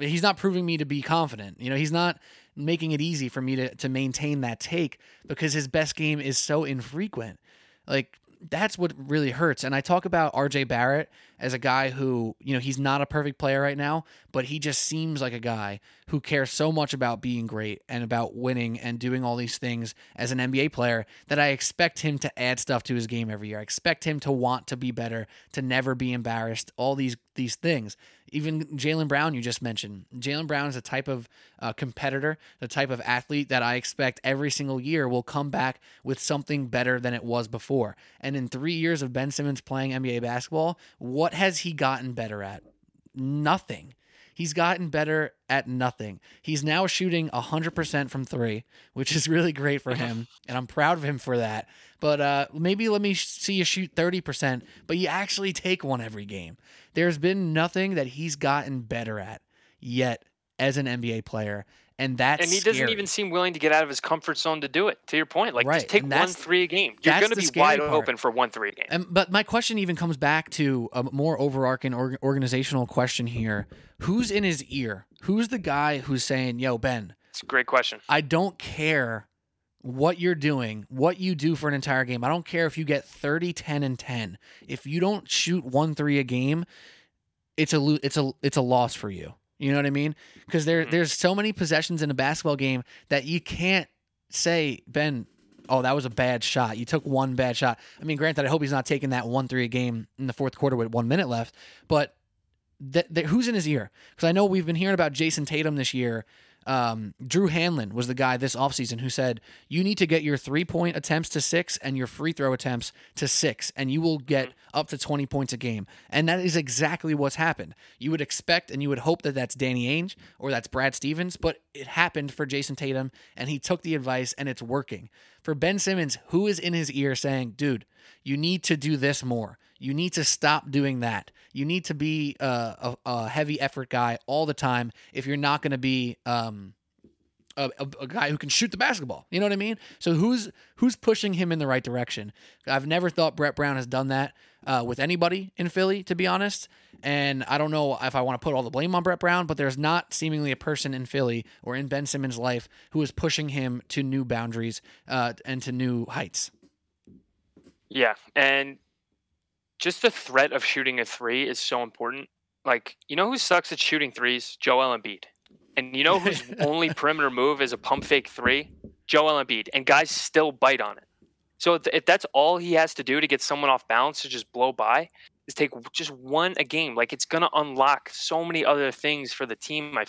He's not proving me to be confident. You know, he's not making it easy for me to to maintain that take because his best game is so infrequent. Like that's what really hurts. And I talk about RJ Barrett as a guy who, you know, he's not a perfect player right now, but he just seems like a guy who cares so much about being great and about winning and doing all these things as an NBA player that I expect him to add stuff to his game every year. I expect him to want to be better, to never be embarrassed, all these these things. Even Jaylen Brown, you just mentioned. Jaylen Brown is a type of uh, competitor, the type of athlete that I expect every single year will come back with something better than it was before. And in three years of Ben Simmons playing NBA basketball, what has he gotten better at? Nothing. He's gotten better at nothing. He's now shooting 100% from three, which is really great for him. (laughs) And I'm proud of him for that. But uh, maybe let me see you shoot 30%, but you actually take one every game. There's been nothing that he's gotten better at yet as an NBA player. And that's and he doesn't scary. even seem willing to get out of his comfort zone to do it. To your point, like Right, just take one three a game. You're going to be wide part. open for one three a game. And, but my question even comes back to a more overarching org- organizational question here. Who's in his ear? Who's the guy who's saying, yo, Ben, It's a great question. I don't care what you're doing, what you do for an entire game. I don't care if you get 30, 10, and 10. If you don't shoot one three a game, it's a lo- it's a it's a loss for you. You know what I mean? Because there Mhm. there's so many possessions in a basketball game that you can't say, Ben, oh, that was a bad shot. You took one bad shot. I mean, granted, I hope he's not taking that one three a game in the fourth quarter with one minute left, but who's in his ear? Because I know we've been hearing about Jayson Tatum this year. Um, Drew Hanlen was the guy this offseason who said, You need to get your three point attempts to six and your free throw attempts to six, and you will get up to 20 points a game. And that is exactly what's happened. You would expect and you would hope that that's Danny Ainge or that's Brad Stevens, but it happened for Jayson Tatum, and he took the advice and it's working. For Ben Simmons, who is in his ear saying, Dude, you need to do this more. You need to stop doing that. You need to be a, a heavy effort guy all the time if you're not going to be um, a, a, a guy who can shoot the basketball. You know what I mean? So who's who's pushing him in the right direction? I've never thought Brett Brown has done that uh, with anybody in Philly, to be honest. And I don't know if I want to put all the blame on Brett Brown, but there's not seemingly a person in Philly or in Ben Simmons' life who is pushing him to new boundaries uh, and to new heights. Yeah, and just the threat of shooting a three is so important. Like, you know who sucks at shooting threes? Joel Embiid. And you know whose (laughs) only perimeter move is a pump fake three? Joel Embiid. And guys still bite on it. So if, that's all he has to do to get someone off balance to just blow by, is take just one a game. Like it's gonna unlock so many other things for the team. I,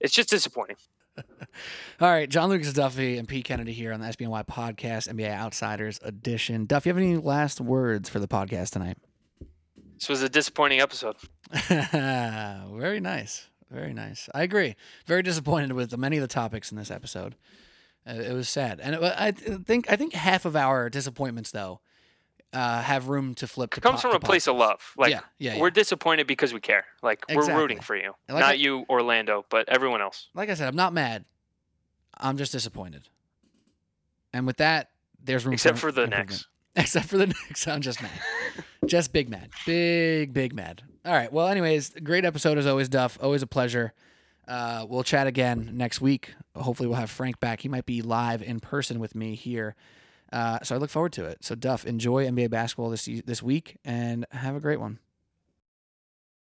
it's just disappointing. (laughs) All right, John Lucas Duffy and Pete Kennedy here on the SBNY podcast, NBA Outsiders Edition. Duff, you have any last words for the podcast tonight? This was a disappointing episode. (laughs) Very nice. Very nice. I agree. Very disappointed with many of the topics in this episode. Uh, it was sad, and it, I think I think half of our disappointments though uh, have room to flip. To It comes from a place of love. Like yeah, yeah, yeah. we're disappointed because we care. Like we're rooting for you, like not I- you, Orlando, but everyone else. like I said, I'm not mad. I'm just disappointed. And with that, there's room Except for for the Knicks. (laughs) Except for the Knicks, I'm just mad. just big mad. Big, big mad. All right. Well, anyways, great episode as always, Duff. Always a pleasure. Uh, we'll chat again next week. Hopefully, we'll have Frank back. He might be live in person with me here. Uh, so I look forward to it. So, Duff, enjoy NBA basketball this this week and have a great one.